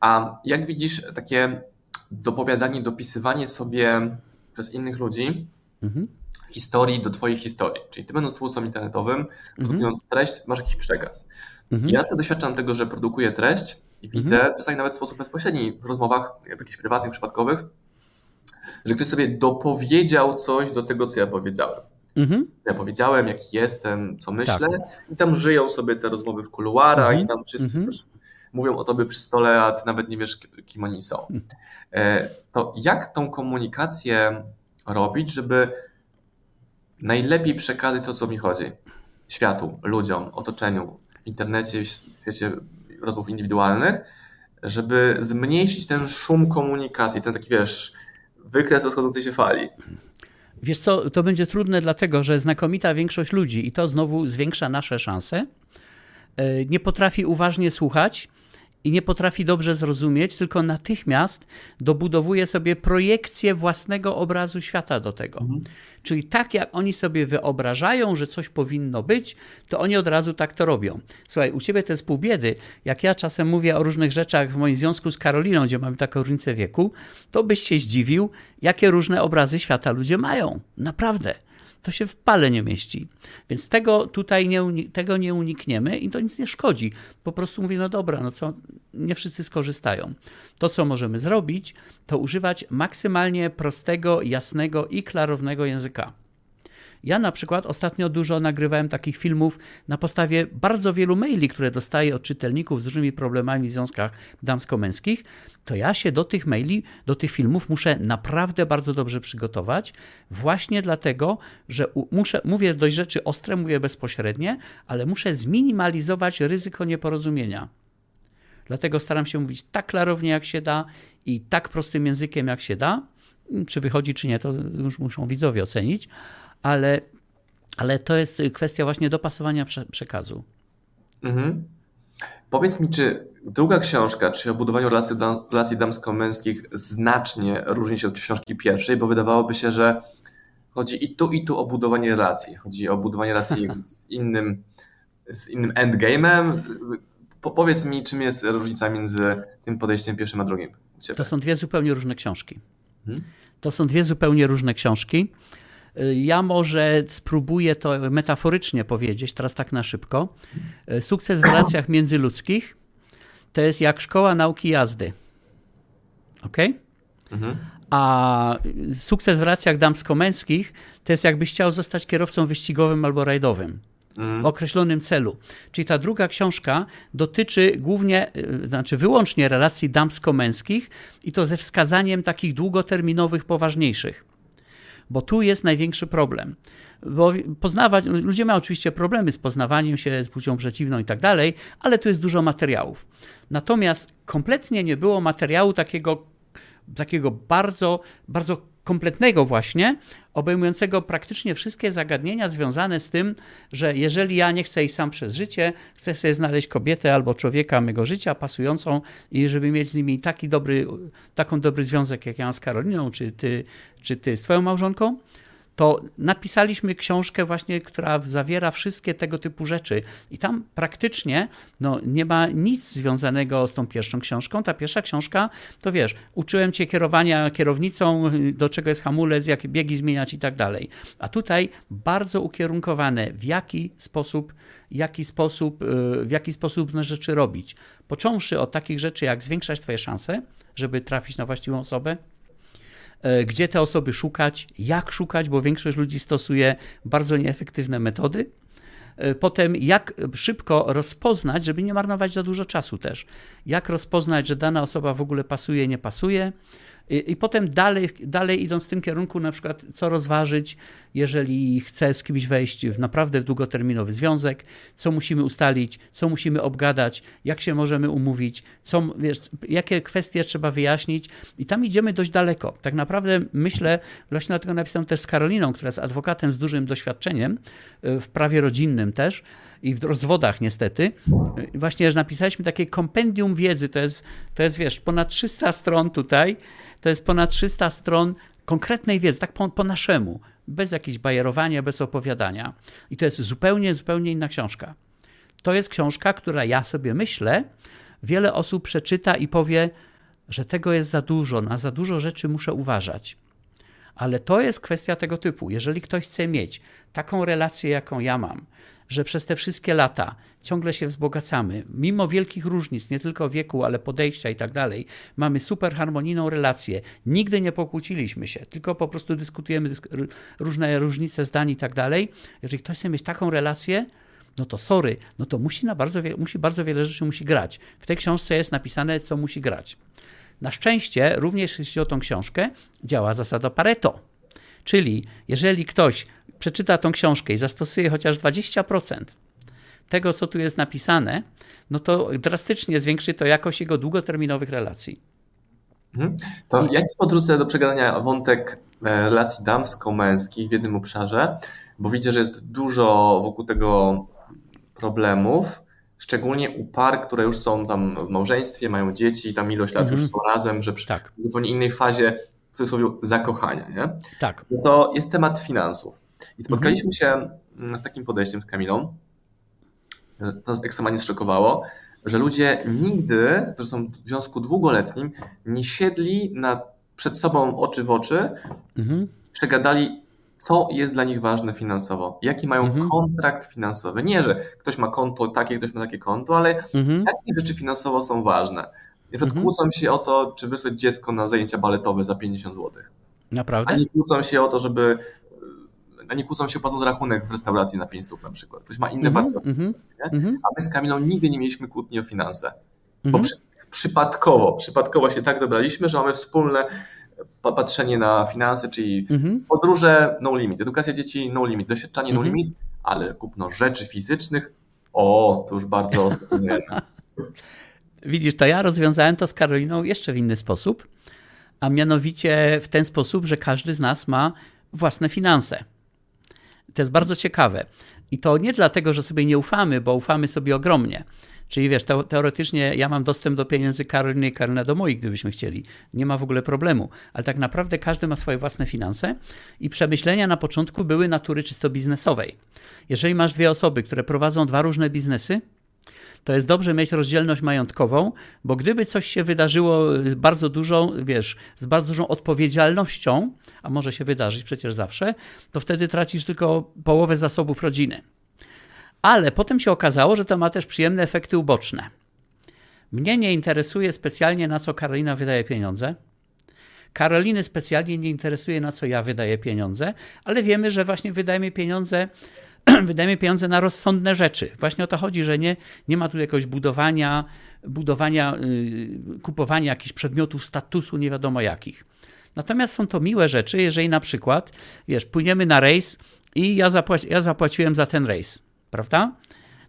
A jak widzisz takie dopowiadanie, dopisywanie sobie przez innych ludzi mhm. historii do Twojej historii. Czyli Ty będąc twórcą internetowym, mhm. produkując treść, masz jakiś przekaz. Mhm. Ja doświadczam tego, że produkuję treść i widzę, mhm. czasami nawet w sposób bezpośredni, w rozmowach w jakichś prywatnych, przypadkowych, że ktoś sobie dopowiedział coś do tego, co ja powiedziałem. Mhm. Ja powiedziałem, jaki jestem, co myślę, tak. i tam żyją sobie te rozmowy w kuluarach, mhm. i tam wszyscy mhm mówią o tobie przy stole, a ty nawet nie wiesz, kim oni są. E, to jak tą komunikację robić, żeby najlepiej przekazać to, co mi chodzi? Światu, ludziom, otoczeniu, w internecie, w świecie rozmów indywidualnych, żeby zmniejszyć ten szum komunikacji, ten taki, wiesz, wykres rozchodzącej się fali. Wiesz co, to będzie trudne dlatego, że znakomita większość ludzi, i to znowu zwiększa nasze szanse, e, nie potrafi uważnie słuchać i nie potrafi dobrze zrozumieć, tylko natychmiast dobudowuje sobie projekcję własnego obrazu świata do tego. Mhm. Czyli tak jak oni sobie wyobrażają, że coś powinno być, to oni od razu tak to robią. Słuchaj, u ciebie to jest pół biedy. Jak ja czasem mówię o różnych rzeczach w moim związku z Karoliną, gdzie mamy taką różnicę wieku, to byś się zdziwił, jakie różne obrazy świata ludzie mają. Naprawdę to się w pale nie mieści. Więc tego tutaj nie, tego nie unikniemy i to nic nie szkodzi. Po prostu mówię, no dobra, no co, nie wszyscy skorzystają. To, co możemy zrobić, to używać maksymalnie prostego, jasnego i klarownego języka. Ja na przykład ostatnio dużo nagrywałem takich filmów na podstawie bardzo wielu maili, które dostaję od czytelników z dużymi problemami w związkach damsko-męskich. To ja się do tych maili, do tych filmów muszę naprawdę bardzo dobrze przygotować, właśnie dlatego, że muszę, mówię dość rzeczy ostre, mówię bezpośrednie, ale muszę zminimalizować ryzyko nieporozumienia. Dlatego staram się mówić tak klarownie, jak się da i tak prostym językiem, jak się da. Czy wychodzi, czy nie, to już muszą widzowie ocenić, ale, ale to jest kwestia właśnie dopasowania prze, przekazu. Mhm. Powiedz mi, czy druga książka, czy o budowaniu relacji, relacji damsko-męskich znacznie różni się od książki pierwszej, bo wydawałoby się, że chodzi i tu, i tu o budowanie relacji. Chodzi o budowanie relacji [LAUGHS] z innym, z innym endgame'em. Po, powiedz mi, czym jest różnica między tym podejściem pierwszym a drugim? To są dwie zupełnie różne książki. Hmm? To są dwie zupełnie różne książki. Ja może spróbuję to metaforycznie powiedzieć, teraz tak na szybko. Sukces w relacjach międzyludzkich to jest jak szkoła nauki jazdy. Ok? Mhm. A sukces w relacjach damsko-męskich to jest jakbyś chciał zostać kierowcą wyścigowym albo rajdowym. Mhm. W określonym celu. Czyli ta druga książka dotyczy głównie, y, znaczy wyłącznie relacji damsko-męskich i to ze wskazaniem takich długoterminowych, poważniejszych bo tu jest największy problem. Bo poznawać, ludzie mają oczywiście problemy z poznawaniem się z płcią przeciwną i tak dalej, ale tu jest dużo materiałów. Natomiast kompletnie nie było materiału takiego, takiego bardzo, bardzo kompletnego właśnie, obejmującego praktycznie wszystkie zagadnienia związane z tym, że jeżeli ja nie chcę iść sam przez życie, chcę sobie znaleźć kobietę albo człowieka mego życia pasującą i żeby mieć z nimi taki dobry, taką dobry związek jak ja mam z Karoliną, czy ty, czy ty z twoją małżonką, to napisaliśmy książkę właśnie, która zawiera wszystkie tego typu rzeczy. I tam praktycznie no, nie ma nic związanego z tą pierwszą książką. Ta pierwsza książka, to wiesz, uczyłem cię kierowania kierownicą, do czego jest hamulec, jakie biegi zmieniać i tak dalej. A tutaj bardzo ukierunkowane, w jaki sposób, jaki sposób, y, w jaki sposób na rzeczy robić. Począwszy od takich rzeczy, jak zwiększać twoje szanse, żeby trafić na właściwą osobę, gdzie te osoby szukać, jak szukać, bo większość ludzi stosuje bardzo nieefektywne metody. E, potem, jak szybko rozpoznać, żeby nie marnować za dużo czasu też. Jak rozpoznać, że dana osoba w ogóle pasuje, nie pasuje. I, I, potem dalej, dalej idąc w tym kierunku, na przykład co rozważyć, jeżeli chcę z kimś wejść w naprawdę długoterminowy związek, co musimy ustalić, co musimy obgadać, jak się możemy umówić, co, wiesz, jakie kwestie trzeba wyjaśnić. I tam idziemy dość daleko. Tak naprawdę myślę, właśnie dlatego napisałem też z Karoliną, która jest adwokatem z dużym doświadczeniem e, w prawie rodzinnym też, i w rozwodach niestety. E, właśnie, że napisaliśmy takie kompendium wiedzy, to jest, to jest wiesz, ponad 300 stron tutaj, to jest ponad 300 stron konkretnej wiedzy, tak po, po naszemu, bez jakiegoś bajerowania, bez opowiadania. I to jest zupełnie, zupełnie inna książka. To jest książka, która ja sobie myślę, wiele osób przeczyta i powie, że tego jest za dużo, na za dużo rzeczy muszę uważać. Ale to jest kwestia tego typu. Jeżeli ktoś chce mieć taką relację, jaką ja mam, że przez te wszystkie lata ciągle się wzbogacamy, mimo wielkich różnic, nie tylko wieku, ale podejścia i tak dalej, mamy super harmonijną relację, nigdy nie pokłóciliśmy się, tylko po prostu dyskutujemy dysk różne różnice zdań i tak dalej. Jeżeli ktoś chce mieć taką relację, no to sorry, no to musi, na bardzo, musi bardzo wiele rzeczy musi grać. W tej książce jest napisane, co musi grać. Na szczęście, również jeśli o tą książkę, działa zasada Pareto. Czyli jeżeli ktoś przeczyta tą książkę i zastosuje chociaż 20% tego, co tu jest napisane, no to drastycznie zwiększy to jakość jego długoterminowych relacji. Mhm. To ja ci podrzucę do przegadania wątek e, relacji damsko-męskich w jednym obszarze, bo widzę, że jest dużo wokół tego problemów, szczególnie u par, które już są tam w małżeństwie, mają dzieci, tam ilość lat już Mhm. są razem, że przy Tak, zupełnie innej fazie, w cudzysłowie, zakochania, nie? tak. No to jest temat finansów. I spotkaliśmy się mm, z takim podejściem z Kamilą, to ekstremalnie zszokowało, że ludzie nigdy, którzy są w związku długoletnim, nie siedli na, przed sobą oczy w oczy, Mhm. przegadali, co jest dla nich ważne finansowo, jaki mają Mhm. kontrakt finansowy. Nie, że ktoś ma konto takie, ktoś ma takie konto, ale Mhm. jakie rzeczy finansowo są ważne. Przykład Mhm. kłócą się o to, czy wysłać dziecko na zajęcia baletowe za 50 zł. Naprawdę? A nie kłócą się o to, żeby. A nie kłócą się o płacąc rachunek w restauracji na 500 na przykład. Ktoś ma inne Mhm. wartości. Mhm. Mhm. A my z Kamilą nigdy nie mieliśmy kłótni o finanse. Bo Mhm. przy, przypadkowo, przypadkowo się tak dobraliśmy, że mamy wspólne pa- patrzenie na finanse, czyli Mhm. podróże no limit, edukacja dzieci no limit, doświadczanie no Mhm. limit, ale kupno rzeczy fizycznych, o, to już bardzo [LAUGHS] ostatnio. Widzisz, to ja rozwiązałem to z Karoliną jeszcze w inny sposób, a mianowicie w ten sposób, że każdy z nas ma własne finanse. To jest bardzo ciekawe. I to nie dlatego, że sobie nie ufamy, bo ufamy sobie ogromnie. Czyli wiesz, teo- teoretycznie ja mam dostęp do pieniędzy Karoliny i Karolina do moich, gdybyśmy chcieli. Nie ma w ogóle problemu. Ale tak naprawdę każdy ma swoje własne finanse i przemyślenia na początku były natury czysto biznesowej. Jeżeli masz dwie osoby, które prowadzą dwa różne biznesy, to jest dobrze mieć rozdzielność majątkową, bo gdyby coś się wydarzyło z bardzo dużą, wiesz, z bardzo dużą odpowiedzialnością, a może się wydarzyć przecież zawsze, to wtedy tracisz tylko połowę zasobów rodziny. Ale potem się okazało, że to ma też przyjemne efekty uboczne. Mnie nie interesuje specjalnie, na co Karolina wydaje pieniądze. Karoliny specjalnie nie interesuje, na co ja wydaję pieniądze, ale wiemy, że właśnie wydajemy pieniądze [CLEARS THROAT] wydajemy pieniądze na rozsądne rzeczy. Właśnie o to chodzi, że nie, nie ma tu jakiegoś budowania, budowania yy, kupowania jakichś przedmiotów statusu, nie wiadomo jakich. Natomiast są to miłe rzeczy, jeżeli na przykład, wiesz, płyniemy na rejs i ja, zapłaci, ja zapłaciłem za ten rejs, prawda?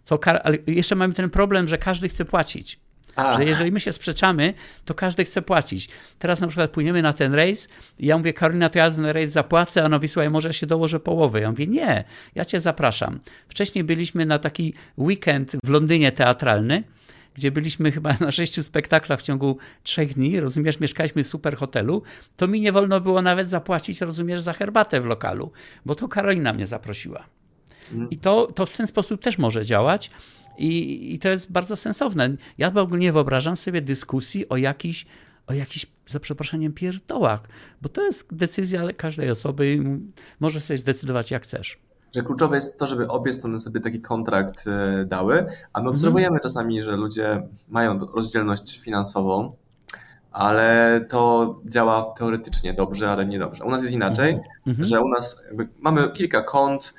Co, jeszcze mamy ten problem, że każdy chce płacić. A. Że jeżeli my się sprzeczamy, to każdy chce płacić. Teraz na przykład płyniemy na ten rejs i ja mówię, Karolina, to ja ten rejs zapłacę, a ona mówi, słuchaj, może ja się dołożę połowę. Ja mówię, nie, ja cię zapraszam. Wcześniej byliśmy na taki weekend w Londynie teatralny, gdzie byliśmy chyba na sześciu spektaklach w ciągu trzech dni, rozumiesz, mieszkaliśmy w super hotelu, to mi nie wolno było nawet zapłacić, rozumiesz, za herbatę w lokalu, bo to Karolina mnie zaprosiła. I to, to w ten sposób też może działać. I, I to jest bardzo sensowne. Ja w ogóle nie wyobrażam sobie dyskusji o jakichś, o jakichś, za przeproszeniem, pierdołach, bo to jest decyzja każdej osoby i możesz sobie zdecydować jak chcesz. Że kluczowe jest to, żeby obie strony sobie taki kontrakt e, dały, a my obserwujemy czasami, że ludzie mają rozdzielność finansową, ale to działa teoretycznie dobrze, ale nie dobrze. U nas jest inaczej, Mhm. że u nas mamy kilka kont,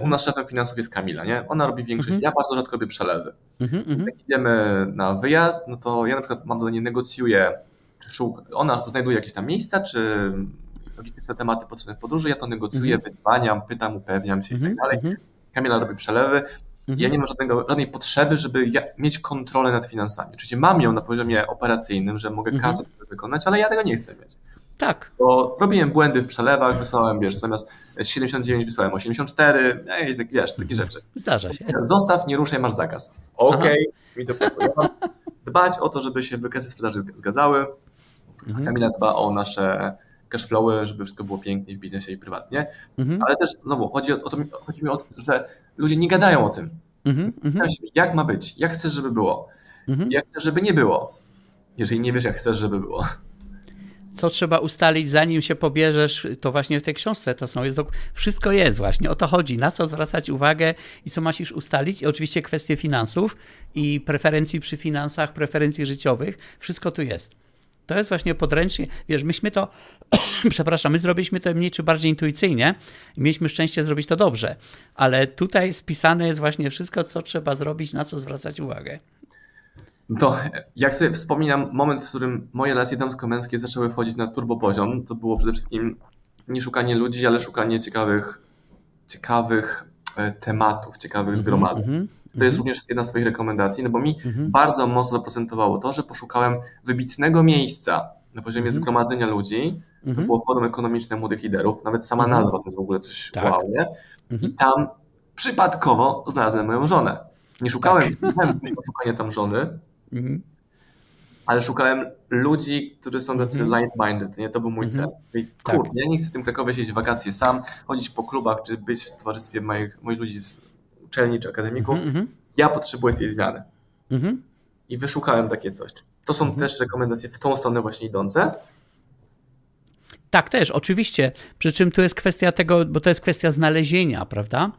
u nas szefem finansów jest Kamila, nie? Ona robi większość, Mhm. ja bardzo rzadko robię przelewy. Mhm, mhm. Jak idziemy na wyjazd, no to ja na przykład mam zadanie, negocjuję, czy szuk- ona znajduje jakieś tam miejsca, czy logistyczne tematy potrzebne w podróży, ja to negocjuję, Mhm. wyzwaniam, pytam, upewniam się i tak Mhm, dalej. mhm, Kamila robi przelewy. mhm. Ja nie mam żadnego, żadnej potrzeby, żeby ja, mieć kontrolę nad finansami. Oczywiście mam ją na poziomie operacyjnym, że mogę Mhm. każdy wykonać, ale ja tego nie chcę mieć. Tak. Bo robiłem błędy w przelewach, wysłałem, wiesz, zamiast 79 wysłałem 84, no wiesz, takie rzeczy. Zdarza się. Zostaw, nie ruszaj, masz zakaz. Okej, mi to pasuje. Dbać o to, żeby się wykresy sprzedaży zgadzały. Mhm, Kamila dba o nasze cashflowy, żeby wszystko było pięknie w biznesie i prywatnie. mhm, Ale też, znowu, chodzi o, o to, chodzi mi o to, że ludzie nie gadają o tym. mhm, mhm, się, jak ma być, jak chcesz, żeby było, mhm. jak chcesz, żeby nie było. Jeżeli nie wiesz, jak chcesz, żeby było. Co trzeba ustalić, zanim się pobierzesz, to właśnie w tej książce to są. Jest dok- wszystko jest właśnie, o to chodzi, na co zwracać uwagę i co musisz ustalić. I oczywiście kwestie finansów i preferencji przy finansach, preferencji życiowych, wszystko tu jest. To jest właśnie podręcznie, wiesz, myśmy to, [CLEARS THROAT] przepraszam, my zrobiliśmy to mniej czy bardziej intuicyjnie i mieliśmy szczęście zrobić to dobrze, ale tutaj spisane jest właśnie wszystko, co trzeba zrobić, na co zwracać uwagę. To jak sobie wspominam moment, w którym moje relacje damsko-męskie zaczęły wchodzić na turbo poziom, to było przede wszystkim nie szukanie ludzi, ale szukanie ciekawych, ciekawych e, tematów, ciekawych zgromadzeń. Mhm, To jest również jedna z Twoich rekomendacji, no bo mi mhm, bardzo mocno zaprocentowało to, że poszukałem wybitnego miejsca na poziomie Mhm. zgromadzenia ludzi. To mhm, było Forum Ekonomiczne Młodych Liderów. Nawet sama Mhm. nazwa to jest w ogóle coś Tak. wow, nie? I mhm, tam przypadkowo znalazłem moją żonę. Nie szukałem, tak. nie miałem zmysłu szukania tam żony, mhm. ale szukałem ludzi, którzy są tacy mhm. like-minded, nie? To był mój mhm. cel. I, tak. kurde, ja nie chcę w tym Krakowie siedzieć w wakacje sam, chodzić po klubach, czy być w towarzystwie moich, moich ludzi z uczelni czy akademików. Mhm. mhm. Ja potrzebuję tej zmiany. I wyszukałem takie coś. To są też rekomendacje w tą stronę właśnie idące. Tak, też, oczywiście. Przy czym tu jest kwestia tego, bo to jest kwestia znalezienia, prawda?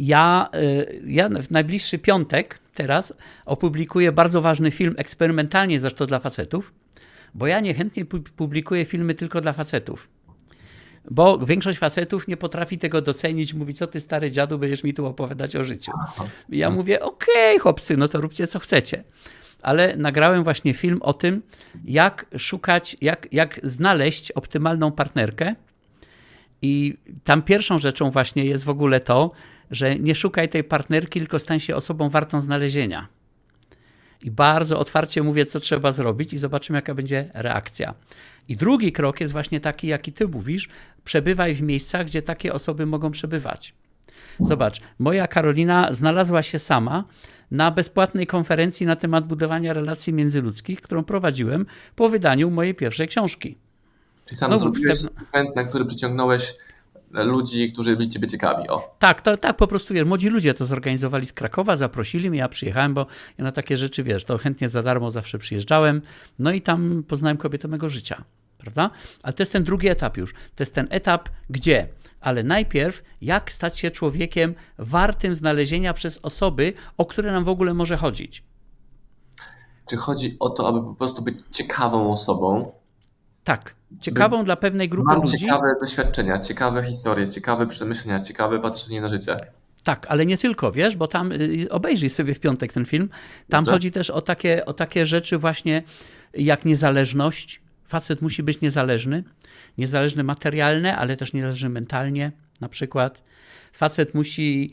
Ja, y, ja w najbliższy piątek teraz opublikuję bardzo ważny film, eksperymentalnie zresztą dla facetów, bo ja niechętnie publikuję filmy tylko dla facetów. Bo większość facetów nie potrafi tego docenić, mówi, co ty stary dziadu, będziesz mi tu opowiadać o życiu. I ja mówię, okej, okay, chłopcy, no to róbcie co chcecie ale nagrałem właśnie film o tym, jak szukać, jak, jak znaleźć optymalną partnerkę. I tam pierwszą rzeczą właśnie jest w ogóle to, że nie szukaj tej partnerki, tylko stań się osobą wartą znalezienia. I bardzo otwarcie mówię, co trzeba zrobić, i zobaczymy, jaka będzie reakcja. I drugi krok jest właśnie taki, jaki ty mówisz: przebywaj w miejscach, gdzie takie osoby mogą przebywać. Zobacz, moja Karolina znalazła się sama na bezpłatnej konferencji na temat budowania relacji międzyludzkich, którą prowadziłem po wydaniu mojej pierwszej książki. Czyli sam zrobiłeś event, na który przyciągnąłeś ludzi, którzy byli ciebie ciekawi. O. Tak, to, tak, po prostu wiesz, młodzi ludzie to zorganizowali z Krakowa, zaprosili mnie, ja przyjechałem, bo ja na takie rzeczy, wiesz, to chętnie za darmo zawsze przyjeżdżałem, no i tam poznałem kobietę mego życia, prawda? Ale to jest ten drugi etap już, to jest ten etap, gdzie ale najpierw jak stać się człowiekiem wartym znalezienia przez osoby, o które nam w ogóle może chodzić. Czy chodzi o to, aby po prostu być ciekawą osobą? Tak, ciekawą by... dla pewnej grupy Mam ludzi. ciekawe doświadczenia, ciekawe historie, ciekawe przemyślenia, ciekawe patrzenie na życie. Tak, ale nie tylko, wiesz, bo tam y, obejrzyj sobie w piątek ten film. Tam Dobrze? chodzi też o takie, o takie rzeczy właśnie jak niezależność. Facet musi być niezależny niezależny materialnie, ale też niezależny mentalnie na przykład. Facet musi,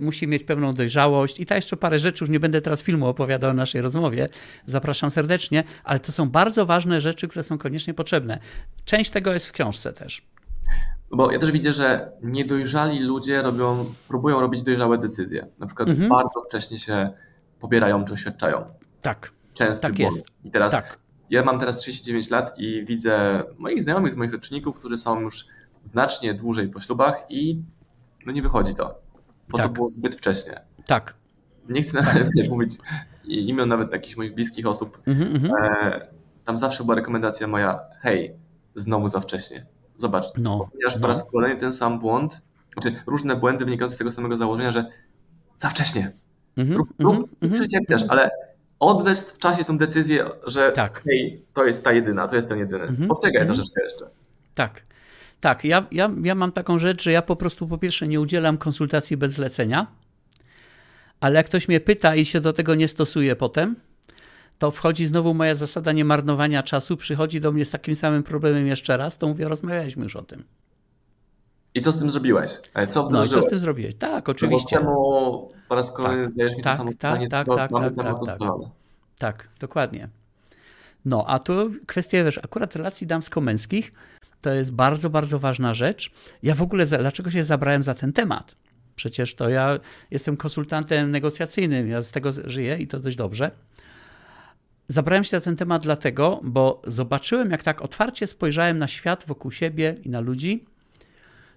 musi mieć pewną dojrzałość i ta jeszcze parę rzeczy, już nie będę teraz filmu opowiadał o naszej rozmowie, zapraszam serdecznie, ale to są bardzo ważne rzeczy, które są koniecznie potrzebne. Część tego jest w książce też. Bo ja też widzę, że niedojrzali ludzie robią, próbują robić dojrzałe decyzje. Na przykład mhm. bardzo wcześnie się pobierają czy oświadczają. Tak. Często tak jest. I teraz tak. Ja mam teraz 39 lat i widzę moich znajomych z moich roczników, którzy są już znacznie dłużej po ślubach i no nie wychodzi to, bo tak. to było zbyt wcześnie. Tak. Nie chcę nawet tak. mówić imion nawet jakichś moich bliskich osób. Mm -hmm. e, tam zawsze była rekomendacja moja, hej, znowu za wcześnie. Zobacz, no, popełniasz no. po raz kolejny ten sam błąd, znaczy różne błędy wynikające z tego samego założenia, że za wcześnie. Mm -hmm, rób, rób mm -hmm, jak chcesz, ale odwesz w czasie tą decyzję, że tak. hej, to jest ta jedyna, to jest ten jedyny. Mhm. Poczekaj mhm. troszeczkę jeszcze. Tak. Tak, ja, ja, ja mam taką rzecz, że ja po prostu po pierwsze nie udzielam konsultacji bez zlecenia, ale jak ktoś mnie pyta i się do tego nie stosuje potem, to wchodzi znowu moja zasada niemarnowania czasu, przychodzi do mnie z takim samym problemem jeszcze raz, to mówię, rozmawialiśmy już o tym. I co z tym zrobiłeś? Co no co z tym zrobiłeś? Tak, oczywiście. No czemu po raz kolejny tak, dajesz mi tak, to samo tak, pytanie, tak, tak, mamy tak, tak, tak, tak, dokładnie. No, a tu kwestia, wiesz, akurat relacji damsko-męskich to jest bardzo, bardzo ważna rzecz. Ja w ogóle, dlaczego się zabrałem za ten temat? Przecież to ja jestem konsultantem negocjacyjnym, ja z tego żyję i to dość dobrze. Zabrałem się za ten temat dlatego, bo zobaczyłem, jak tak otwarcie spojrzałem na świat wokół siebie i na ludzi,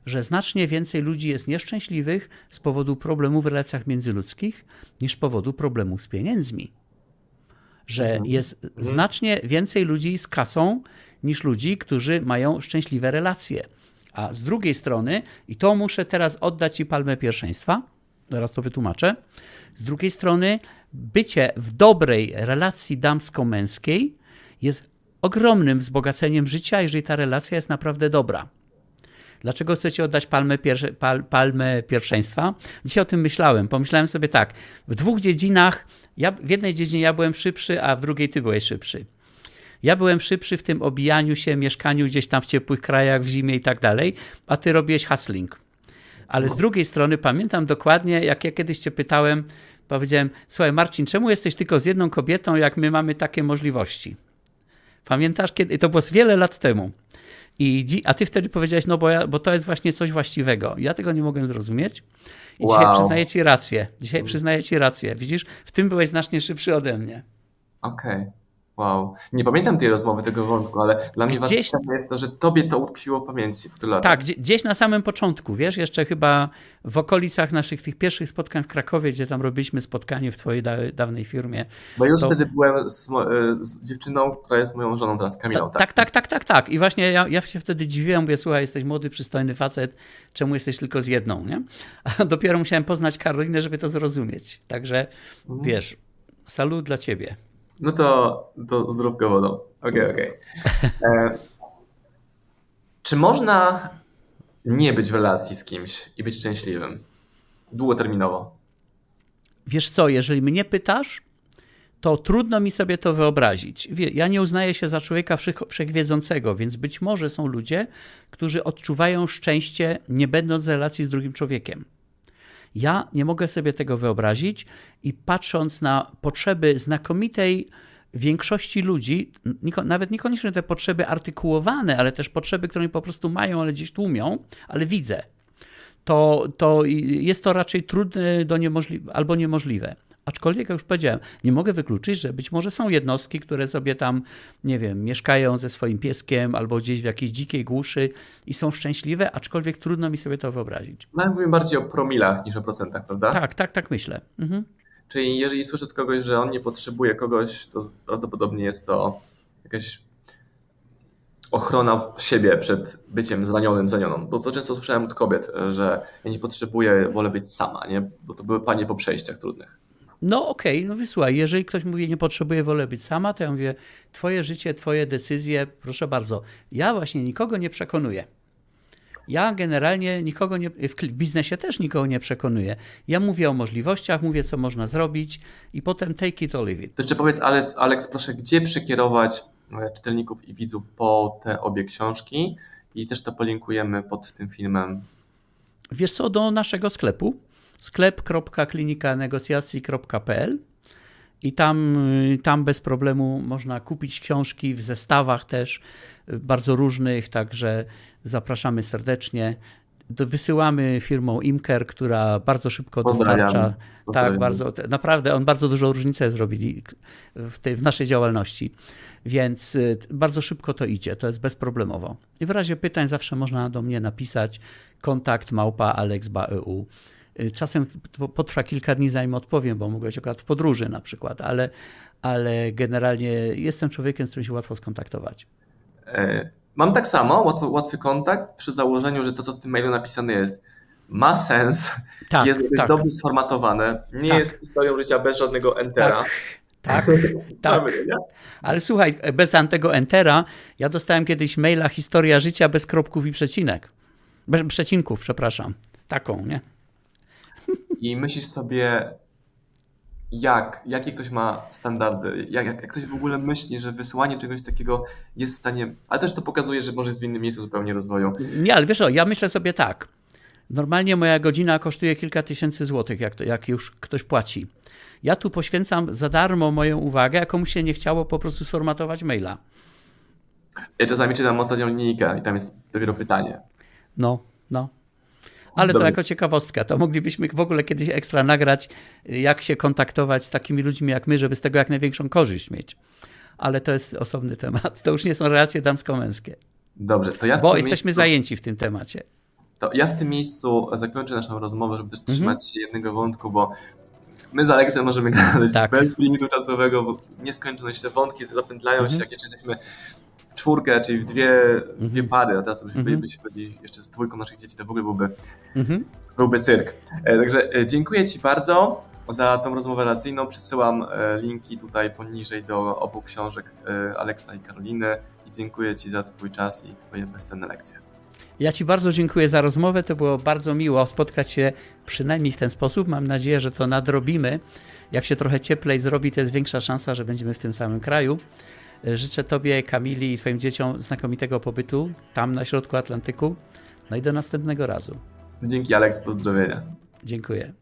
że znacznie więcej ludzi jest nieszczęśliwych z powodu problemów w relacjach międzyludzkich niż z powodu problemów z pieniędzmi. Że mhm. jest mhm. znacznie więcej ludzi z kasą niż ludzi, którzy mają szczęśliwe relacje. A z drugiej strony, i to muszę teraz oddać Ci palmę pierwszeństwa, zaraz to wytłumaczę. Z drugiej strony, bycie w dobrej relacji damsko-męskiej jest ogromnym wzbogaceniem życia, jeżeli ta relacja jest naprawdę dobra. Dlaczego chcecie oddać palmę, pal, palmę pierwszeństwa? Dzisiaj o tym myślałem. Pomyślałem sobie tak, w dwóch dziedzinach, ja, w jednej dziedzinie ja byłem szybszy, a w drugiej ty byłeś szybszy. Ja byłem szybszy w tym obijaniu się, mieszkaniu gdzieś tam w ciepłych krajach, w zimie i tak dalej, a ty robiłeś hustling. Ale z drugiej strony pamiętam dokładnie, jak ja kiedyś cię pytałem, powiedziałem, słuchaj Marcin, czemu jesteś tylko z jedną kobietą, jak my mamy takie możliwości? Pamiętasz, kiedy? To było wiele lat temu. I, a ty wtedy powiedziałeś, no bo, ja, bo to jest właśnie coś właściwego. Ja tego nie mogłem zrozumieć. I wow. dzisiaj przyznaję ci rację. Dzisiaj przyznaję ci rację. Widzisz, w tym byłeś znacznie szybszy ode mnie. Okej. Okay. Wow. Nie pamiętam tej rozmowy, tego wątku, ale dla mnie gdzieś... ważne jest to, że tobie to utkwiło w pamięci w tylu Tak, gdzieś na samym początku, wiesz, jeszcze chyba w okolicach naszych tych pierwszych spotkań w Krakowie, gdzie tam robiliśmy spotkanie w twojej da dawnej firmie. Bo już to... wtedy byłem z, e, z, dziewczyną, która jest moją żoną teraz, Kamilą. Ta, tak? tak, tak, tak, tak, tak. I właśnie ja, ja się wtedy dziwiłem, mówię, słuchaj, jesteś młody, przystojny facet, czemu jesteś tylko z jedną, nie? A [LAUGHS] dopiero musiałem poznać Karolinę, żeby to zrozumieć. Także, mhm. wiesz, salut dla ciebie. No to, to zdrówko wodą. Okej, okay, okej. Okay. E, czy można nie być w relacji z kimś i być szczęśliwym? Długoterminowo. Wiesz co, jeżeli mnie pytasz, to trudno mi sobie to wyobrazić. Ja nie uznaję się za człowieka wszechwiedzącego, więc być może są ludzie, którzy odczuwają szczęście, nie będąc w relacji z drugim człowiekiem. Ja nie mogę sobie tego wyobrazić i patrząc na potrzeby znakomitej większości ludzi, nawet niekoniecznie te potrzeby artykułowane, ale też potrzeby, które oni po prostu mają, ale gdzieś tłumią, ale widzę, to, to jest to raczej trudne do niemożli- albo niemożliwe. Aczkolwiek, jak już powiedziałem, nie mogę wykluczyć, że być może są jednostki, które sobie tam, nie wiem, mieszkają ze swoim pieskiem albo gdzieś w jakiejś dzikiej głuszy i są szczęśliwe, aczkolwiek trudno mi sobie to wyobrazić. No, mówimy bardziej o promilach niż o procentach, prawda? Tak, tak, tak myślę. Mhm. Czyli jeżeli słyszę od kogoś, że on nie potrzebuje kogoś, to prawdopodobnie jest to jakaś ochrona siebie przed byciem zranionym, zranioną. Bo to często słyszałem od kobiet, że ja nie potrzebuję, wolę być sama, nie? bo to były panie po przejściach trudnych. No okej, okay, no wysłuchaj, jeżeli ktoś mówi, nie potrzebuję, wolę być sama, to ja mówię, twoje życie, twoje decyzje, proszę bardzo. Ja właśnie nikogo nie przekonuję. Ja generalnie nikogo nie, w biznesie też nikogo nie przekonuję. Ja mówię o możliwościach, mówię, co można zrobić i potem take it or leave it. To powiedz, Alex, Alex proszę, gdzie przekierować e, czytelników i widzów po te obie książki i też to polinkujemy pod tym filmem. Wiesz co, do naszego sklepu sklep.klinikanegocjacji.pl i tam, tam bez problemu można kupić książki w zestawach też bardzo różnych, także zapraszamy serdecznie. Wysyłamy firmą Imker, która bardzo szybko dostarcza. Tak, bardzo, naprawdę, on bardzo dużą różnicę zrobili w, tej, w naszej działalności, więc y, bardzo szybko to idzie, to jest bezproblemowo. I w razie pytań zawsze można do mnie napisać kontakt małpa alexba.eu. Y, czasem potrwa kilka dni, zanim odpowiem, bo mogę być akurat w podróży na przykład, ale, ale generalnie jestem człowiekiem, z którym się łatwo skontaktować. E, mam tak samo, łatwy, łatwy kontakt przy założeniu, że to, co w tym mailu napisane jest, ma sens, tak, jest tak. dobrze sformatowane, nie tak. jest historią życia bez żadnego entera. Tak, [LAUGHS] tak. tak. Ale słuchaj, bez tego entera, ja dostałem kiedyś maila historia życia bez kropków i przecinek. Bez przecinków, przepraszam. Taką, nie? I myślisz sobie, jak, jakie ktoś ma standardy, jak, jak, ktoś w ogóle myśli, że wysyłanie czegoś takiego jest w stanie, ale też to pokazuje, że może w innym miejscu zupełnie rozwoju. Nie, ale wiesz o, ja myślę sobie tak, normalnie moja godzina kosztuje kilka tysięcy złotych, jak, to, jak już ktoś płaci. Ja tu poświęcam za darmo moją uwagę, a komuś się nie chciało po prostu sformatować maila. Ja czasami czytam ostatnią linijkę i tam jest dopiero pytanie. No, no. Ale to jako ciekawostka, to moglibyśmy w ogóle kiedyś ekstra nagrać, jak się kontaktować z takimi ludźmi jak my, żeby z tego jak największą korzyść mieć. Ale to jest osobny temat. To już nie są relacje damsko-męskie. Dobrze, to ja Bo jesteśmy miejscu, zajęci w tym temacie. To ja w tym miejscu zakończę naszą rozmowę, żeby też mhm. trzymać się jednego wątku, bo my z Aleksem możemy gadać tak. bez limitu czasowego, bo nieskończoność te wątki zapętlają mhm. się, jak jeszcze czwórkę, czyli w dwie, mhm. dwie pary, a teraz to byśmy mhm. byli jeszcze z dwójką naszych dzieci, to w ogóle byłby, mhm. byłby cyrk. E, także e, dziękuję Ci bardzo za tą rozmowę relacyjną. Przesyłam e, linki tutaj poniżej do obu książek Aleksa i Karoliny i dziękuję Ci za Twój czas i Twoje bezcenne lekcje. Ja Ci bardzo dziękuję za rozmowę. To było bardzo miło spotkać się przynajmniej w ten sposób. Mam nadzieję, że to nadrobimy. Jak się trochę cieplej zrobi, to jest większa szansa, że będziemy w tym samym kraju. Życzę Tobie, Kamili i Twoim dzieciom znakomitego pobytu tam na środku Atlantyku. No i do następnego razu. Dzięki, Aleks, pozdrowienia. Dziękuję.